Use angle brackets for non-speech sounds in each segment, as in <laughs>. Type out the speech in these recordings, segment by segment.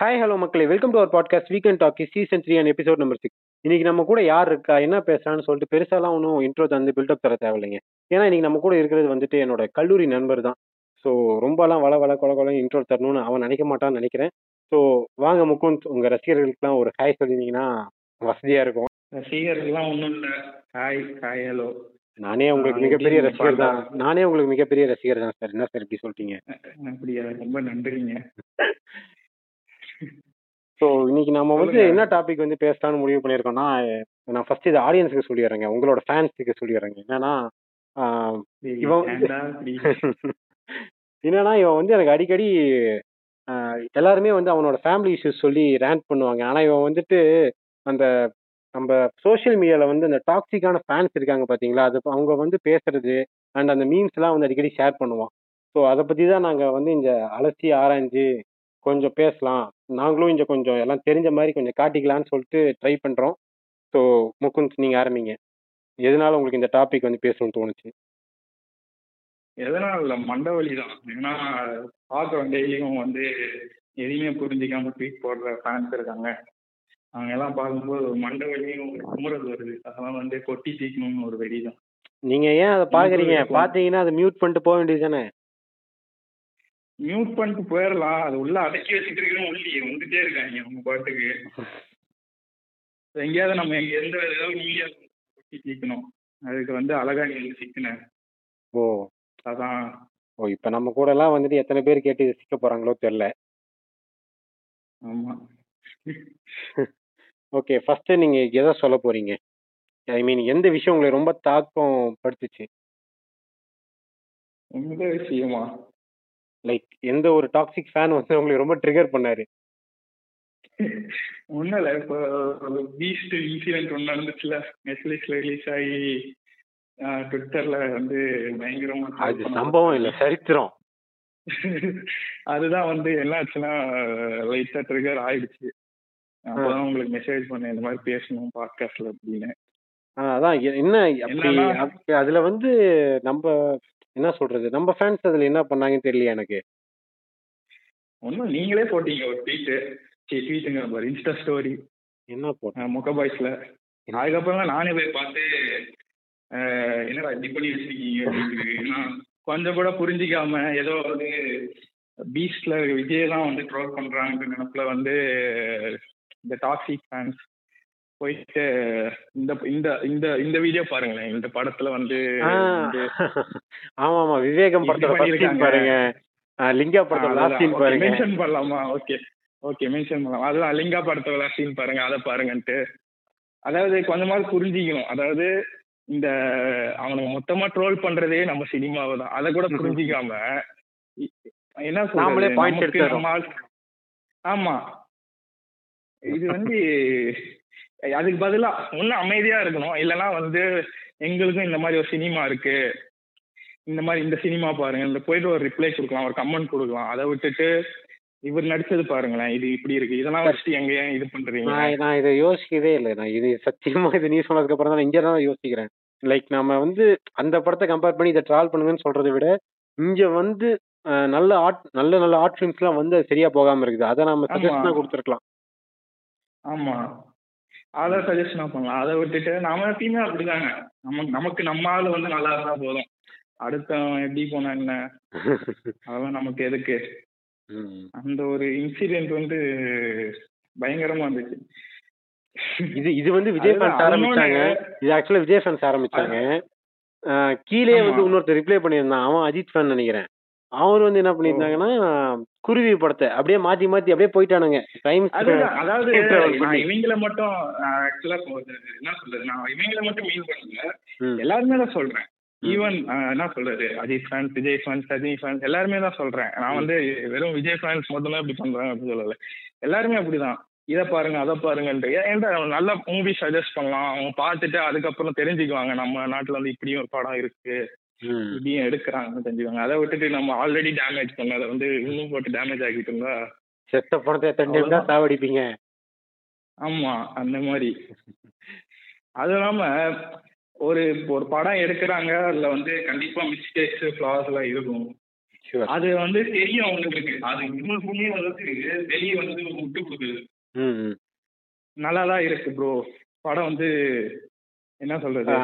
Hi hello மக்களே. Welcome to our podcast weekend talkie season three and episode number six இன்னைக்கு நம்ம கூட யார் இருக்கா என்ன பேசுறான்னு சொல்லிட்டு பெருசாலாம் ஒன்றும் இன்ட்ரோ தந்து பில்டப் தர தேவையில்லைங்க. ஏன்னா இன்னைக்கு நம்ம கூட இருக்கிறது வந்துட்டு என்னோட கல்லூரி நண்பர் தான். ஸோ ரொம்பலாம் வள வள கொல கொல இன்ட்ரோ தரணும்னு அவன் நினைக்க மாட்டான்னு நினைக்கிறேன். ஸோ வாங்க முக்குந்த் உங்க ரசிகர்களுக்குலாம் ஒரு ஹாய் சொல்லியிருந்தீங்கன்னா வசதியா இருக்கும். ரசிகர்கள்லாம் ஒன்றும் இல்லை. ஹாய் ஹாய் ஹலோ நானே உங்களுக்கு மிகப்பெரிய ரசிகர் தான். நானே உங்களுக்கு மிகப்பெரிய ரசிகர் தான் சார் என்ன சார் இப்படி சொல்லிட்டீங்க? அப்படியா? ரொம்ப நன்றிங்க. ஸோ இன்னைக்கு நம்ம வந்து. என்ன டாபிக் வந்து பேசலாம்னு முடிவு பண்ணியிருக்கோம்னா நான் ஃபர்ஸ்ட் இது ஆடியன்ஸுக்கு சொல்லிடுறேங்க. உங்களோட ஃபேன்ஸுக்கு சொல்லிடுறேங்க. என்னன்னா இவன்? <laughs> என்னன்னா இவன் வந்து எனக்கு அடிக்கடி எல்லாருமே வந்து அவனோட ஃபேமிலி இஷ்யூஸ் சொல்லி ரேண்ட் பண்ணுவாங்க. ஆனா இவன் வந்துட்டு அந்த நம்ம சோஷியல் மீடியால வந்து அந்த டாக்ஸிக்கான ஃபேன்ஸ் இருக்காங்க பாத்தீங்களா? அது அவங்க வந்து பேசுறது அண்ட் அந்த மீம்ஸ் எல்லாம் வந்து அடிக்கடி ஷேர் பண்ணுவான். ஸோ அதை பத்தி தான் நாங்க வந்து இந்த அலசி ஆராய்ஞ்சு கொஞ்சம் பேசலாம். நாங்களும் இங்க கொஞ்சம் எல்லாம் தெரிஞ்ச மாதிரி கொஞ்சம் காட்டிக்கலாம்னு சொல்லிட்டு ட்ரை பண்றோம். ஸோ முகுந்த் நீங்க ஆரம்பிங்க. எதனால உங்களுக்கு இந்த டாபிக் வந்து பேசணும்னு தோணுச்சு? எதனால? இல்ல மண்டவலி தான். ஏன்னா பார்க்குறோம் டெய்லியும் வந்து எதையுமே புரிஞ்சிக்காம ட்வீட் போடுற ஃபேன்ஸ் இருக்காங்க. அவங்க எல்லாம் பார்க்கும்போது ஒரு மண்டவலியும் ஒரு குமுறல் வருது. அதெல்லாம் வந்து கொட்டி தீக்கணும்னு ஒரு வெடி தான். நீங்க ஏன் அதை பாக்குறீங்க. பாத்தீங்கன்னா அதை மியூட் பண்ணிட்டு போக வேண்டியதுதானே மியூட் பண்ணிட்டு போயிடலாம் அது உள்ள அடக்கி வச்சுட்டு இருக்கிறோம் உள்ளி வந்துட்டே இருக்காங்க அவங்க பாட்டுக்கு. எங்கேயாவது நம்ம எங்க எந்த ஏதாவது தீக்கணும் அதுக்கு வந்து அழகா நீ சிக்கின. ஓ. அதான். ஓ இப்ப நம்ம கூட எல்லாம் வந்துட்டு எத்தனை பேர் கேட்டு சிக்க போறாங்களோ தெரியல ஆமா. <laughs> ஓகே ஃபர்ஸ்ட் நீங்க எதை சொல்ல போறீங்க? ஐ மீன் எந்த விஷயம் உங்களை ரொம்ப தாக்கம் படுத்துச்சு? இந்த விஷயமா? லைக் எந்த ஒரு டாக்ஸிக் ஃபேன் வந்து உங்களை ரொம்ப ட்ரிகர் பண்ணாரு? ஒன்றும் இல்லை இப்போ பீஸ்ட் இன்சிடென்ட் ஒன்று நடந்துச்சுல நெட்ஃப்ளிக்ஸ்ல ரிலீஸ் ஆகி ட்விட்டர்ல வந்து பயங்கரமா அது சம்பவம் இல்ல சரித்திரம். அதுதான் வந்து என்ன ஆச்சுன்னா லைட்டா ட்ரிகர் ஆயிடுச்சு. அப்பதான் உங்களுக்கு மெசேஜ் பண்ணேன் இந்த மாதிரி பேசணும் பாட்காஸ்ட்ல அப்படின்னு. அதான் என்ன அப்படி அதுல வந்து நம்ம என்ன சொல்றது? நம்ம ஃபேன்ஸ் அதுல என்ன பண்ணாங்கன்னு தெரியல எனக்கு. ஒன்றும் நீங்களே போட்டீங்க ஒரு ட்வீட்டு சரி ட்வீட்டுங்க பாரு இன்ஸ்டா ஸ்டோரி என்ன போட்டேன் முக பாய்ஸ்ல அதுக்கப்புறம் நானே போய் பார்த்து என்னடா இப்படி பண்ணி வச்சிருக்கீங்க கொஞ்சம் கூட புரிஞ்சிக்காம ஏதோ வந்து பீச்ல விஜய் தான் வந்து ட்ரோல் பண்றாங்க நினைப்புல வந்து இந்த டாக்ஸிக் ஃபேன்ஸ் போயிட்டு இந்த இந்த இந்த இந்த வீடியோ பாருங்களேன். இந்த படத்துல வந்து ஆமா ஆமா விவேகம் படத்தோட. பாருங்க. லிங்கா படத்தோட லாஸ்ட் சீன் பாருங்க. மென்ஷன் பண்ணலாமா? ஓகே ஓகே மென்ஷன் பண்ணலாம். அதுதான் லிங்கா படத்தோட லாஸ்ட் சீன் பாருங்க அதை பாருங்கன்ட்டு. அதாவது கொஞ்சமாவது புரிஞ்சிக்கணும். அதாவது இந்த அவனுக்கு மொத்தமா ட்ரோல் பண்றதே நம்ம சினிமாவை தான். அதை கூட புரிஞ்சிக்காம என்ன சொல்றது? ஆமா. இது வந்து அதுக்கு பதிலா ஒண்ணு அமைதியா இருக்கணும். இல்லைன்னா வந்து எங்களுக்கும் இந்த மாதிரி ஒரு சினிமா இருக்கு. இந்த மாதிரி இந்த சினிமா பாருங்க. இந்த போயிட்டு ஒரு ரிப்ளை கொடுக்கலாம். ஒரு கமெண்ட் கொடுக்கலாம். அதை விட்டுட்டு இவர் நடிச்சது பாருங்களேன். இது இப்படி இருக்கு. இதெல்லாம் வச்சுட்டு எங்க ஏன் இது பண்றீங்க? நான் இதை யோசிக்கவே இல்லை. நான் இது சத்தியமா இது நீ சொன்னதுக்கு அப்புறம் தான் இங்க தான் யோசிக்கிறேன். லைக் நம்ம வந்து அந்த படத்தை கம்பேர் பண்ணி இதை ட்ரால் பண்ணுங்கன்னு சொல்றதை விட இங்க வந்து நல்ல ஆர்ட் நல்ல நல்ல ஆர்ட் ஃபிலிம்ஸ்லாம் வந்து சரியா போகாம இருக்குது. அதை நம்ம. சஜஷனா கொடுத்துருக்கலாம். ஆமா. அதை சஜஷனா பண்ணலாம். அதை விட்டுட்டு நாம எப்பயுமே அப்படிதாங்க நமக்கு நமக்கு நம்ம ஆளு வந்து நல்லா இருந்தா போதும். அடுத்தவன் எப்படி போனா என்ன? அதெல்லாம் நமக்கு எதுக்கு. அந்த ஒரு இன்சிடென்ட் வந்து பயங்கரமா இருந்துச்சு. இது இது வந்து விஜய் ஃபேன்ஸ் ஆரம்பிச்சாங்க. இது ஆக்சுவலா விஜய் ஃபேன்ஸ் ஆரம்பிச்சாங்க. கீழே வந்து. இன்னொருத்தர் ரிப்ளை பண்ணியிருந்தான். அவன் அஜித் ஃபேன் நினைக்கிறேன். அவர் வந்து என்ன பண்ணியிருந்தாங்கன்னா குருவி படத்தை அப்படியே மாத்தி மாத்தி அப்படியே போயிட்டானுங்க. அதுதான் அதாவது நான் பண்ணி. இவங்கள மட்டும் ஆக்சுவலா என்ன சொல்றது? நான் இவங்கள மட்டும் மீன் பண்ணல. ம். எல்லாருமே தான் சொல்றேன். ம். ஈவன் என்ன சொல்றது? Ajith fans Vijay fans Rajini fans எல்லாருமே தான் சொல்றேன். நான் வந்து வெறும் விஜய் ஃபேன்ஸ் மட்டும் தான் இப்படி பண்றேன் அப்படின்னு சொல்லல. எல்லாருமே அப்படிதான். இதை பாருங்க அதை பாருங்கன்ட்டு. ஏன் ஏன்டா நல்ல மூவி சஜஸ்ட் பண்ணலாம்? அவங்க பார்த்துட்டு அதுக்கப்புறம் தெரிஞ்சுக்குவாங்க. நம்ம நாட்டுல வந்து இப்படியும் ஒரு படம் இருக்கு. ம். இப்படியும் எடுக்கிறாங்கன்னு தெரிஞ்சுக்குவாங்க அதை விட்டுட்டு நம்ம ஆல்ரெடி டேமேஜ் பண்ண அதை வந்து இன்னும் போட்டு டேமேஜ் ஆகிட்டு இருந்தா செத்த படத்தை தான் சாவடிப்பீங்க. ஆமா அந்த மாதிரி. அது இல்லாம ஒரு ஒரு படம் எடுக்கிறாங்க. அதுல வந்து கண்டிப்பா மிஸ்டேக்ஸ் ஃபிளாஸ் எல்லாம் இருக்கும். அது வந்து தெரியும் அவங்களுக்கு அது இவங்களுக்குமே வந்து வெளியே வந்து விட்டு கொடுக்குது நல்லா தான் இருக்கு ப்ரோ படம் வந்து என்ன சொல்றது?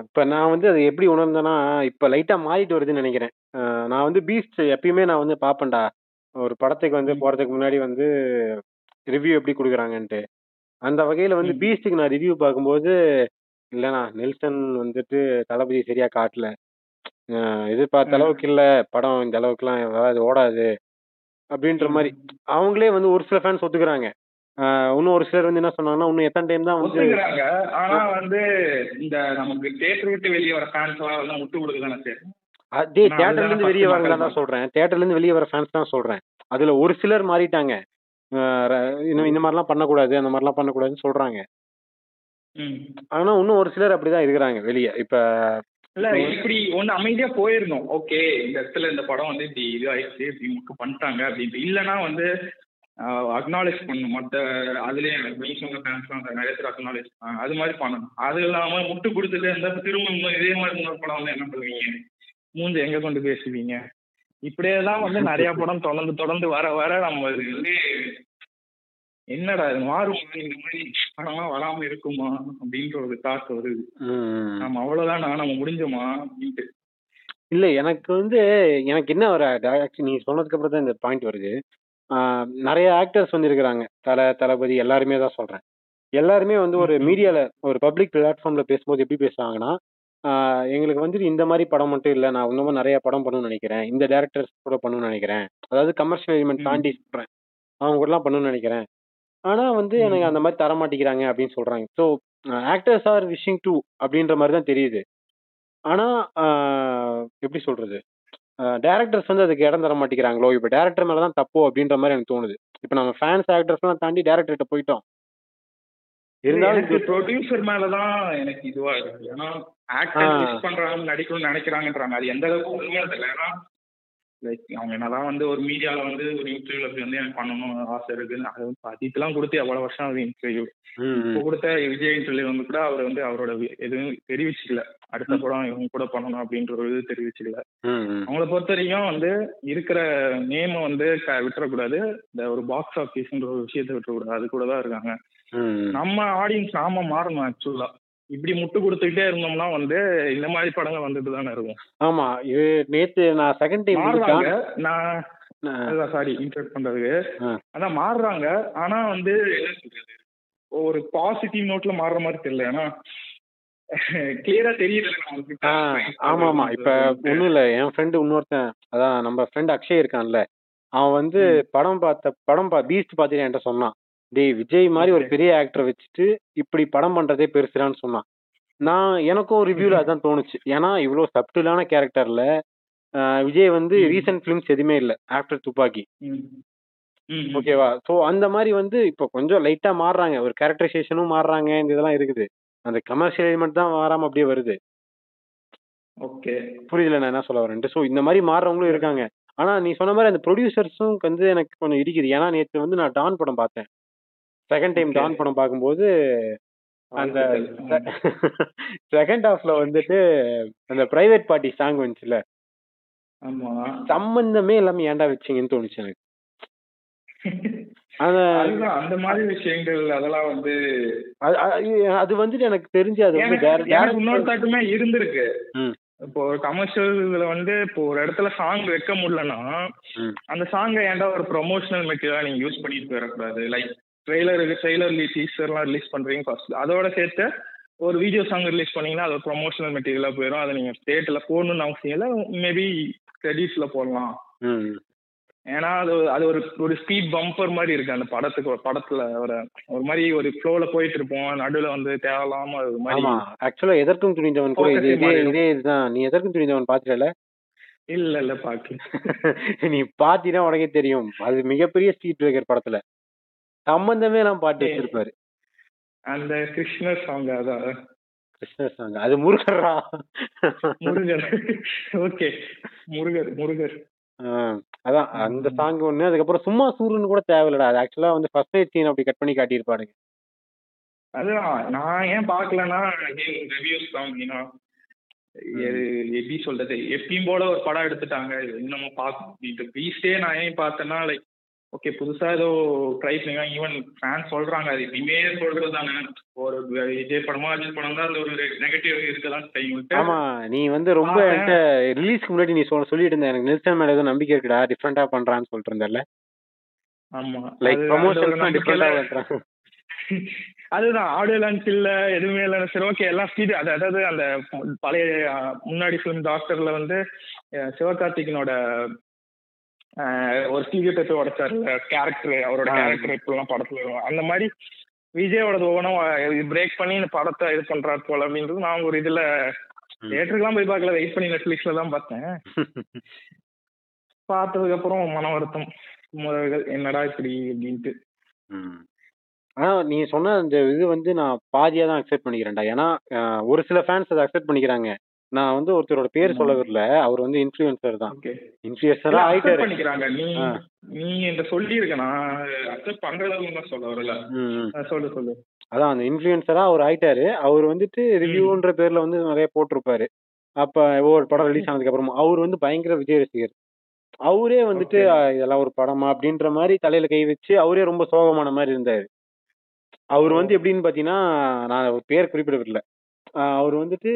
இப்ப நான் வந்து அது எப்படி உணர்ந்தேன்னா இப்ப லைட்டா மாறிட்டு வருதுன்னு நினைக்கிறேன். நான் வந்து பீஸ்ட் எப்பயுமே நான் வந்து பாப்பேன்டா ஒரு படத்துக்கு வந்து ம். போறதுக்கு முன்னாடி வந்து ரிவ்யூ எப்படி கொடுக்குறாங்கன்ட்டு. அந்த வகையில வந்து ம். பீஸ்டுக்கு நான் ரிவ்யூ பார்க்கும்போது இல்லண்ணா நெல்சன் வந்துட்டு தளபதி சரியா காட்டல. எதிர்பார்த்த. அளவுக்கு இல்ல படம் இந்த அளவுக்குலாம் வராது ஓடாது அப்படின்ற மாதிரி. அவங்களே வந்து ஒரு சில ஃபேன்ஸ் ஒத்துக்குறாங்க. இன்னும் ஒரு சிலர் வந்து என்ன சொன்னாங்கன்னா இன்னும் எத்தனை டைம் தான் வந்து ஆனா வந்து இந்த நமக்கு தேட்டர் விட்டு வெளியே வர ஃபேன்ஸ் எல்லாம் வந்து முட்டு கொடுக்குதானே சார்? அதே தியேட்டர்ல இருந்து வெளியே வரலாம் தான் சொல்றேன். தியேட்டர்ல இருந்து வெளியே வர ஃபேன்ஸ் தான் சொல்றேன். அதுல ஒரு சிலர் மாறிட்டாங்க. இன்னும் இந்த மாதிரிலாம் பண்ணக்கூடாது அந்த மாதிரிலாம் பண்ணக்கூடாதுன்னு சொல்றாங்க. ஆனா இன்னும் ஒரு சிலர் அப்படிதான் இருக்கிறாங்க வெளியே. இப்ப இல்ல இப்படி ஒண்ணு அமைதியா போயிருந்தோம். ஓகே இந்த இடத்துல இந்த படம் வந்து இப்படி இது ஆயிடுச்சு இப்படி பண்ணிட்டாங்க அப்படின்ட்டு. இல்லைன்னா வந்து அக்னாலேஜ் பண்ணணும். மற்ற அதுலயே நீ சொன்ன ஃபேன்ஸ்லாம் நிறைய பேர் அக்னாலேஜ் அது மாதிரி பண்ணணும். அது இல்லாம முட்டு கொடுத்துட்டு இந்த திரும்ப இதே மாதிரி இன்னொரு படம் வந்து என்ன பண்ணுவீங்க? மூஞ்சி எங்க கொண்டு பேசுவீங்க இப்படியே தான் வந்து நிறைய படம் தொடர்ந்து தொடர்ந்து வர வர நம்ம இது வந்து என்னடா இது மாறுமா? இந்த மாதிரி படம்லாம் வராம இருக்குமா? அப்படின்ற ஒரு தாட் வருது நம்ம அவ்வளவுதானா நம்ம முடிஞ்சோமா? அப்படின்ட்டு. இல்ல எனக்கு வந்து எனக்கு என்ன ஒரு actually நீ சொன்னதுக்கு அப்புறம் தான் இந்த பாயிண்ட் வருது. நிறைய ஆக்டர்ஸ் வந்து இருக்கிறாங்க தல தளபதி எல்லாருமே தான் சொல்றேன். எல்லாருமே வந்து ஒரு ம். மீடியால ஒரு பப்ளிக் பிளாட்ஃபார்ம்ல பேசும்போது எப்படி பேசுவாங்கன்னா ஆஹ் எங்களுக்கு வந்து இந்த மாதிரி படம் மட்டும் இல்ல நான் இன்னமும் நிறைய படம் பண்ணணும்னு நினைக்கிறேன். இந்த டேரக்டர்ஸ் கூட பண்ணணும்னு நினைக்கிறேன். அதாவது கமர்ஷியல் எலிமெண்ட் ம். தாண்டி சொல்றேன். அவங்க கூடலாம் பண்ணணும்னு நினைக்கிறேன். ஆனா வந்து ம். எனக்கு அந்த மாதிரி தர மாட்டேங்கிறாங்க அப்படின்னு சொல்றாங்க. So actors are wishing to அப்படின்ற மாதிரி தான் தெரியுது. ஆனா ஆஹ் எப்படி சொல்றது? டேரக்டர்ஸ் வந்து அதுக்கு இடம் தர மாட்டேங்கிறாங்களோ? இப்போ டேரக்டர் மேல தான் தப்போ அப்படின்ற மாதிரி எனக்கு தோணுது. இப்போ நம்ம ஃபேன்ஸ் ஆக்டர்ஸ்லாம் தாண்டி டேரக்டர்கிட்ட போயிட்டோம். இருந்தாலும் ப்ரொடியூசர் மேலதான் எனக்கு இதுவா இருக்கு. ஏன்னா ஆக்டர் பண்றாங்க நடிக்கணும்னு நினைக்கிறாங்கன்றாங்க. அது எந்த அளவுக்கு உண்மையா தெரியல. ஏன்னா லைக் அவங்க என்னதான் வந்து ஒரு மீடியால வந்து ஒரு இன்டர்வியூல வந்து எனக்கு பண்ணணும் ஆசை இருக்குன்னு அது வந்து பதித்துலாம் கொடுத்து எவ்வளவு வருஷம் ஆகுது இன்டர்வியூ இப்போ கொடுத்த விஜய் இன்டர்வியூ வந்து கூட அவர் வந்து அவரோட எதுவும் தெரிவிச்சுக்கல. அடுத்த படம் இவங்க கூட பண்ணணும் அப்படின்ற ஒரு இது தெரிவிச்சுக்கல. அவங்கள பொறுத்த வரைக்கும் வந்து இருக்கிற நேமை வந்து விட்டுறக்கூடாது. இந்த ஒரு பாக்ஸ் ஆஃபீஸ்ன்ற ஒரு விஷயத்தை விட்டுறக்கூடாது. அது கூட தான் இருக்காங்க. நம்ம ஆடியன்ஸ் நாம மாறணும் ஆக்சுவலா இப்படி முட்டு கொடுத்துக்கிட்டே இருந்தோம்னா வந்து இந்த மாதிரி படங்கள் வந்துட்டு தானே இருக்கும். ஆமா இது நேத்து நான் செகண்ட் டைம் நான் சாரி இன்டர்ட் பண்றதுக்கு. ஆ. அதான் மாறுறாங்க. ஆனா வந்து ஒரு பாசிட்டிவ் நோட்ல மாறுற மாதிரி தெரியல. ஏன்னா கிளியரா தெரியல. ஆமா ஆமா. இப்ப ஒண்ணும் இல்ல. என் ஃப்ரெண்டு இன்னொருத்தன் அதான் நம்ம ஃப்ரெண்ட் அக்ஷய் இருக்கான்ல. அவன் வந்து. படம் பார்த்த படம் பா பீஸ்ட் பார்த்துட்டு என்கிட்ட சொன்னான். டேய் விஜய் மாதிரி ஒரு. பெரிய ஆக்டரை வச்சுட்டு இப்படி படம் பண்றதே பெருசுடான்னு சொன்னான். நான் எனக்கும் ரிவ்யூல. அதான் தோணுச்சு. ஏன்னா இவ்வளவு சப்டிலான கேரக்டர்ல விஜய் வந்து. ரீசன்ட் ஃபிலிம்ஸ் எதுவுமே இல்ல. ஆஃப்டர் துப்பாக்கி. ஓகேவா சோ அந்த மாதிரி வந்து இப்போ கொஞ்சம் லைட்டா மாறுறாங்க. ஒரு கேரக்டரைசேஷனும் மாறுறாங்க. இந்த இதெல்லாம் இருக்குது. அந்த கமர்ஷியல் எலிமெண்ட் தான் மாறாம அப்படியே வருது. ஓகே. புரியல நான் என்ன சொல்ல வரேன்ட்டு. ஸோ இந்த மாதிரி மாறுறவங்களும் இருக்காங்க. ஆனா நீ சொன்ன மாதிரி அந்த ப்ரொடியூசர்ஸும் வந்து எனக்கு கொஞ்சம் இடிக்குது. ஏன்னா நேற்று வந்து நான் டான் படம் பார்த்தேன். Second time. டான் படம் பார்க்கும்போது அந்த. செகண்ட் ஹாஃப்ல <laughs> வந்துட்டு அந்த பிரைவேட் பார்ட்டி சாங் வந்துச்சுல. ஆமா. சம்பந்தமே இல்லாம ஏன்டா வச்சீங்கன்னு தோணுச்சு எனக்கு. அந்த மாதிரி விஷயங்கள் அதெல்லாம் வந்து அது- வந்துட்டு எனக்கு தெரிஞ்சு அது வந்து இன்னொரு இருந்திருக்கு. இப்போ ஒரு கமர்ஷியல் இதுல வந்து இப்போ ஒரு இடத்துல சாங் வைக்க முடியலன்னா அந்த சாங்கை ஏன்டா ஒரு ப்ரொமோஷனல் மெட்டீரியலா நீங்க யூஸ் பண்ணிட்டு போயிடக்கூடாது? லைக் ட்ரெய்லர் ட்ரெய்லர் டீசர்லாம் ரிலீஸ் பண்றீங்க ஃபர்ஸ்ட் அதோட சேர்த்து ஒரு வீடியோ சாங் ரிலீஸ் பண்ணீங்கன்னா அது ப்ரொமோஷனல் மெட்டீரியலா போயிடும் அதை நீங்க ஸ்டேட்ல போடணும்னு அவசியம் இல்லை. மேபி கிரெடிட்ஸ்ல போடலாம். ஏன்னா அது அது ஒரு ஒரு ஸ்பீட் பம்பர் மாதிரி இருக்கு. அந்த படத்துக்கு ஒரு படத்துல ஒரு ஒரு மாதிரி ஒரு ஃப்ளோல போயிட்டு இருப்போம். நடுவுல வந்து தேவையில்லாம ஒரு மாதிரி ஆக்சுவலா எதற்கும் துணிந்தவன் கூட இது இதே இதுதான். நீ எதற்கும் துணிந்தவன் பாத்துட்டல இல்ல இல்ல பாக்கல. <laughs> நீ பாத்தீங்கன்னா உனக்கே தெரியும். அது மிகப்பெரிய ஸ்ட்ரீட் பிரேக்கர் படத்துல. சம்பந்தமே எல்லாம் பாட்டு. வச்சிருப்பாரு. அந்த கிருஷ்ணர் சாங் அதான் கிருஷ்ணர் சாங் அது முருகர்ரா? முருகர். ஓகே. முருகர் முருகர். அதான் அந்த சாங் ஒண்ணு. அதுக்கப்புறம் சும்மா சூருன்னு கூட தேவையில்லடா. அது ஆக்சுவலா வந்து ஃபர்ஸ்ட் நைட் சீன் அப்படி கட் பண்ணி காட்டியிருப்பாருங்க அதுதான் நான் ஏன் பார்க்கலன்னா ரிவ்யூஸ் தான் அப்படின்னா எப்படி சொல்றது? எப்பயும் போல ஒரு படம் எடுத்துட்டாங்க. நம்ம பார்க்கணும் பீஸ்டே நான் ஏன் பார்த்தேன்னா லைக் ஓகே புதுசா ஏதோ ட்ரை பண்ணுங்க ஈவன் ஃபேன்ஸ் சொல்றாங்க அது எப்பயுமே சொல்றது தானே. ஒரு விஜய் படமா அஜித் படம் தான் அது ஒரு நெகட்டிவ் இருக்கதான் செய்யும். ஆமா நீ வந்து ரொம்ப ரிலீஸ்க்கு முன்னாடி நீ சொல் சொல்லிட்டு இருந்த எனக்கு நெல்சன் மேல ஏதோ நம்பிக்கை இருக்குடா டிஃப்ரெண்டா பண்றான்னு சொல்லிட்டு இருந்தல ஆமா. லைக் ப்ரமோஷன்ஸ் டிஃப்ரெண்டா அதுதான் ஆடியோ லான்ச் இல்ல எதுவுமே இல்ல. சரி ஓகே எல்லாம் ஸ்பீடு அது அதாவது அந்த பழைய முன்னாடி ஃபிலிம் டாக்டர்ல வந்து சிவகார்த்திகனோட ஒரு ஸ்டீரியோ டைப் உடைச்சாரு கேரக்டர் அவரோட. கேரக்டர் இப்பெல்லாம் படத்துல வரும் அந்த மாதிரி விஜயோட ஒவ்வொன்றும் பிரேக் பண்ணி இந்த படத்தை இது பண்றாரு போல அப்படின்றது நான் ஒரு இதுல ம். தியேட்டருக்குலாம் போய் பார்க்கல வெயிட் பண்ணி நெட்ஃபிளிக்ஸ்ல தான் பார்த்தேன் <laughs> பார்த்ததுக்கு அப்புறம் மன வருத்தம் முதல்கள் என்னடா இப்படி அப்படின்ட்டு. ஆனா நீ சொன்ன அந்த இது வந்து நான் பாதியா தான் அக்செப்ட் பண்ணிக்கிறேன்டா ஏன்னா ஒரு சில ஃபேன்ஸ் அதை அக்செப்ட் பண்ணிக்கிறாங்க நான் வந்து ஒருத்தரோட பேர் சொல்ல வரல அவர் வந்து இன்ஃபுளுசர் தான். இன்ஃபுளுசரா ஆயிட்டாரு. பண்ணிக்கிறாங்க. நீ. நீ என்கிட்ட சொல்லியிருக்க. நான் அக்செப்ட் பண்றதுக்கு தான் சொல்ல வரல. சொல்லு சொல்லு. அதான் அந்த இன்ஃபுளுசரா அவர் ஆயிட்டாரு. அவர் வந்துட்டு ரிவ்யூன்ற பேர்ல வந்து நிறைய போட்டிருப்பாரு. அப்ப ஒவ்வொரு படம் ரிலீஸ் ஆனதுக்கு அப்புறமா அவர் வந்து பயங்கர விஜய் ரசிகர் அவரே வந்துட்டு இதெல்லாம் ஒரு படமா? அப்படின்ற மாதிரி தலையில கை வச்சு அவரே ரொம்ப சோகமான மாதிரி இருந்தாரு. அவர் வந்து எப்படின்னு பாத்தீங்கன்னா நான் பேர் குறிப்பிடவில்லை. அவர் வந்துட்டு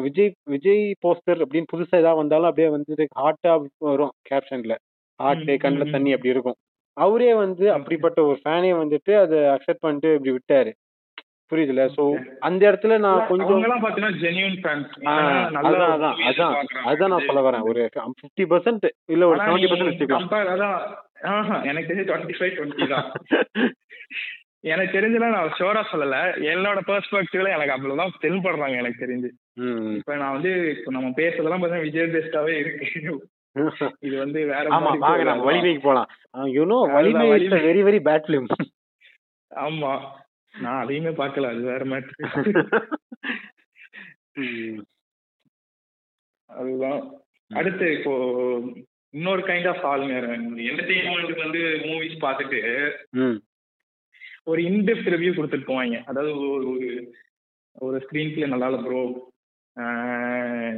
விஜய் விஜய் போஸ்டர் அப்படின்னு புதுசா ஏதாவது வந்தாலும் அப்படியே வந்துட்டு ஹார்ட்டா வரும் கேப்ஷன்ல ஹார்ட் கண்ணுல தண்ணி அப்படி இருக்கும். அவரே வந்து அப்படிப்பட்ட ஒரு ஃபேனே வந்துட்டு அதை அக்செப்ட் பண்ணிட்டு இப்படி விட்டாரு. புரியுதுல? சோ அந்த இடத்துல நான் கொஞ்சம் அதான் அதான் அதான். அதான் நான் சொல்ல வரேன். ஒரு ஃபிஃப்டி பர்சன்ட் இல்ல ஒரு செவன்டி பர்சன்ட் வச்சுக்கலாம். எனக்கு தெரிஞ்சு <laughs> எனக்கு தெரிஞ்சுலாம் நான் ஷோரா சொல்லல. என்னோட பெர்ஸ்பெக்டிவ்ல எனக்கு அவ்வளவுதான் தென்படுறாங்க எனக்கு தெரிஞ்சு. இப்ப நான் வந்து இப்ப நம்ம பேசுறதெல்லாம் பார்த்தா விஜய் பெஸ்டாவே இருக்கு. இது வந்து வேற ஆமா மாதிரி வாங்க. நம்ம வலிமைக்கு போலாம். அதுதான் Valimai is. Very very bad film ஆமா. நான் அதையுமே பார்க்கல அது வேற மேட்ரு அதுதான். அடுத்து இப்போ இன்னொரு கைண்ட் ஆஃப் ஆளுங்க என்டர்டெயின்மெண்ட்டுக்கு வந்து மூவிஸ் பார்த்துட்டு ஒரு இன்டெப்த் ரிவ்யூ கொடுத்துட்டு போவாங்க அதாவது ஒரு ஒரு ஒரு ஸ்க்ரீன் பிளே நல்லா இல்ல ப்ரோ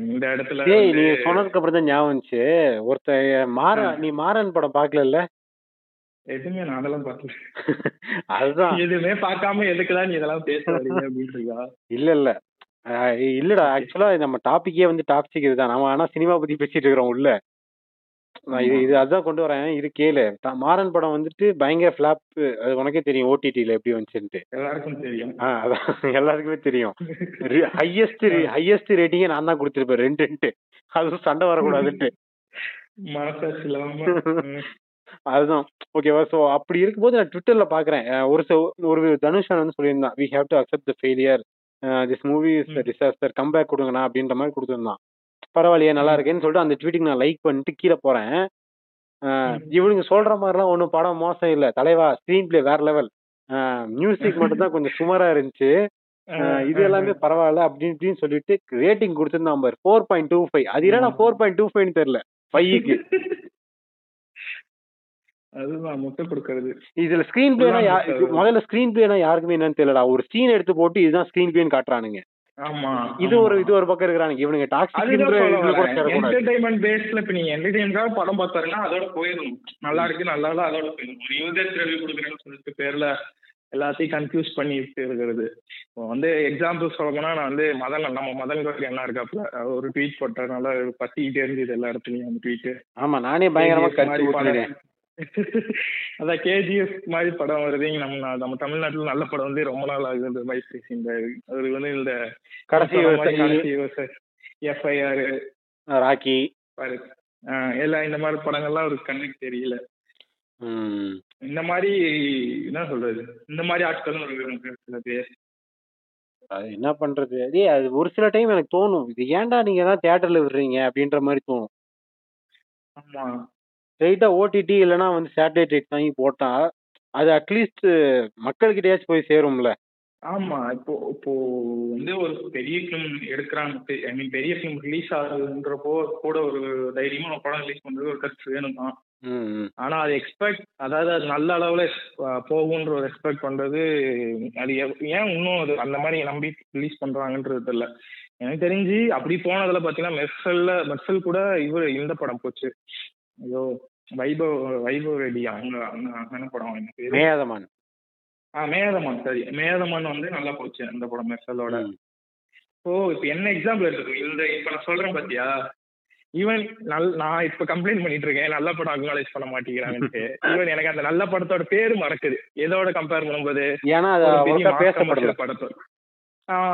இந்த இடத்துல வந்து- நீ சொன்னதுக்கு அப்புறம் தான் ஞாபகம் வந்துச்சு. ஒருத்த மாற நீ மாறன் படம் பாக்கல எதுவுமே நான் அதெல்லாம் பார்க்கல. <laughs> அதுதான். எதுவுமே பார்க்காம எதுக்குதான் நீ இதெல்லாம் பேச <laughs> வரீங்க அப்படின்றதா இல்ல இல்ல. இல்லடா ஆக்சுவலா நம்ம டாபிக்கே வந்து டாபிக் இதுதான். நம்ம ஆனா சினிமா பத்தி பேசிட்டு இருக்கிறோம் உள்ள. நான் இது இது அதான் கொண்டு வரேன். இது கேளு. த- மாறன் படம் வந்துட்டு பயங்கர ஃபிளாப் அது உனக்கே தெரியும் ஓடிடில எப்படி வந்துச்சுன்ட்டு. எல்லாருக்கும் தெரியும். ஆ அதான். <laughs> எல்லாருக்குமே தெரியும். ஹையஸ்ட் ஹையஸ்ட் ரேட்டிங்கே நான் தான் கொடுத்துருப்பேன். ரெண்டுன்ட்டு அதுவும் சண்டை வரக்கூடாதுன்ட்டு. <laughs> மனசாட்சி இல்லாம. <laughs> ம். அதுதான். ஓகேவா? ஸோ அப்படி இருக்கும்போது நான் ட்விட்டர்ல பாக்குறேன். ஒரு ச- ஒரு தனுஷன் வந்து சொல்லியிருந்தான். We have to accept the failure this movie is ம். டிசாஸ்டர் கம்பேக் கொடுங்கண்ணா. அப்படின்ற மாதிரி கொடுத்துருந்தான். பரவாயில்லையே நல்லா இருக்கேன்னு சொல்லிட்டு அந்த ட்வீட்டுக்கு நான் லைக் பண்ணிட்டு கீழே போறேன். இவனுங்க சொல்ற மாதிரிலாம் ஒன்றும் படம் மோசம் இல்ல. தலைவா ஸ்க்ரீன் பிளே வேற லெவல் மியூசிக் மட்டும் தான் கொஞ்சம் சுமாரா இருந்துச்சு. இது எல்லாமே பரவாயில்ல அப்படின்னு இப்படின்னு சொல்லிட்டு ரேட்டிங் கொடுத்துருந்தான் பாரு ஃபோர் பாயிண்ட் டூ ஃபைவ் அது என்னடா ஃபோர் பாயிண்ட் டூ ஃபைவ்னு தெரியல. ஃபைவ்க்கு <laughs> அதுதான் முட்டை கொடுக்கறது. இதுல ஸ்கிரீன் பிளேனா. முதல்ல ஸ்கிரீன் பிளேனா யாருக்குமே என்னன்னு தெரியலடா. ஒரு சீன் எடுத்து போட்டு இதுதான் ஸ்கிரீன் பிளேன்னு காட்டுறானுங்க. ஆமா இது. ஒரு இது ஒரு பக்கம் இருக்கிறானுங்க இவனுங்க டாக்ஸிக் entertainment basedல இப்ப நீங்க entertainment-ஆக படம் பார்த்தாருன்னா அதோட போயிடும் நல்லா இருக்கு நல்லா இல்ல அதோட போயிடும் ஒரு யூசர் ரிவ்யூ கொடுக்குறேன்னு சொல்லிட்டு பேர்ல எல்லாத்தையும் கன்ஃபியூஸ் பண்ணிட்டு இருக்கிறது. வந்து எக்ஸாம்பிள் சொல்ல போனா நான் வந்து மதன் நம்ம மதன் கோரி என்ன இருக்காப்புல ஒரு ட்வீட் போட்டதுனால பத்திக்கிட்டே இருந்தது எல்லா இடத்துலயும் அந்த ட்வீட் ஆமா நானே பயங்கரமா அதான் கேஜிஎஃப் மாதிரி படம் வருது. நம்ம நம்ம தமிழ்நாட்டுல நல்ல படம் வந்து ரொம்ப நாள் ஆகுது. இந்த வைஸ் இந்த அது வந்து இந்த கடைசி கடைசி எஃப்ஐஆர் ராக்கி. எல்லாம் இந்த மாதிரி படங்கள்லாம் ஒரு கண்ணுக்கு தெரியல. இந்த மாதிரி என்ன சொல்றது? இந்த மாதிரி ஆட்களும் சில பேர் அது என்ன பண்றது? டேய் அது ஒரு சில டைம் எனக்கு தோணும். இது ஏன்டா நீங்க தான் தியேட்டர்ல விடுறீங்க அப்படின்ற மாதிரி தோணும். ஆமா. ஸ்ட்ரைட்டா ஓடிடி இல்லைன்னா வந்து சேட்டலைட் ரைட் வாங்கி போட்டா அது அட்லீஸ்ட் மக்கள்கிட்டயாச்சும் போய் சேரும்ல. ஆமா இப்போ இப்போ வந்து ஒரு பெரிய ஃபிலிம் எடுக்கிறாங்க. ஐ மீன் பெரிய ஃபிலிம் ரிலீஸ் ஆகுதுன்றப்போ கூட ஒரு தைரியமா ஒரு படம் ரிலீஸ் பண்றது ஒரு கட்சி வேணும் தான். ஆனா அது எக்ஸ்பெக்ட் அதாவது அது நல்ல அளவுல அஹ், போகுன்ற ஒரு எக்ஸ்பெக்ட் பண்றது அது ஏன் இன்னும் அது அந்த மாதிரி நம்பி ரிலீஸ் பண்றாங்கன்றது தெரியல. எனக்கு தெரிஞ்சு அப்படி போனதுல பாத்தீங்கன்னா மெர்சல்ல மெர்சல் கூட இவர் இந்த படம் போச்சு. ஐயோ வைபவ் வைபவ் ரெட்டி அவங்க அவங்க என்ன படம். என்ன பேரு? மேயாதமான். ஆ மேதமான் சரி. மேதமான் வந்து நல்லா போச்சு அந்த படம் மெர்சலோட. ஓ இப்போ என்ன எக்ஸாம்பிள் எடுத்துக்கோ இந்த இப்போ நான் சொல்றேன் பாத்தியா? ஈவன் நல் நான் இப்ப கம்ப்ளைண்ட் பண்ணிட்டு இருக்கேன் நல்ல படம் அக்னாலேஜ் பண்ண மாட்டேங்கிறாங்கன்ட்டு. ஈவன் எனக்கு அந்த நல்ல படத்தோட பேரு மறக்குது. எதோட கம்பேர் பண்ணும்போது ஏன்னா படத்தோட. ஆஹ்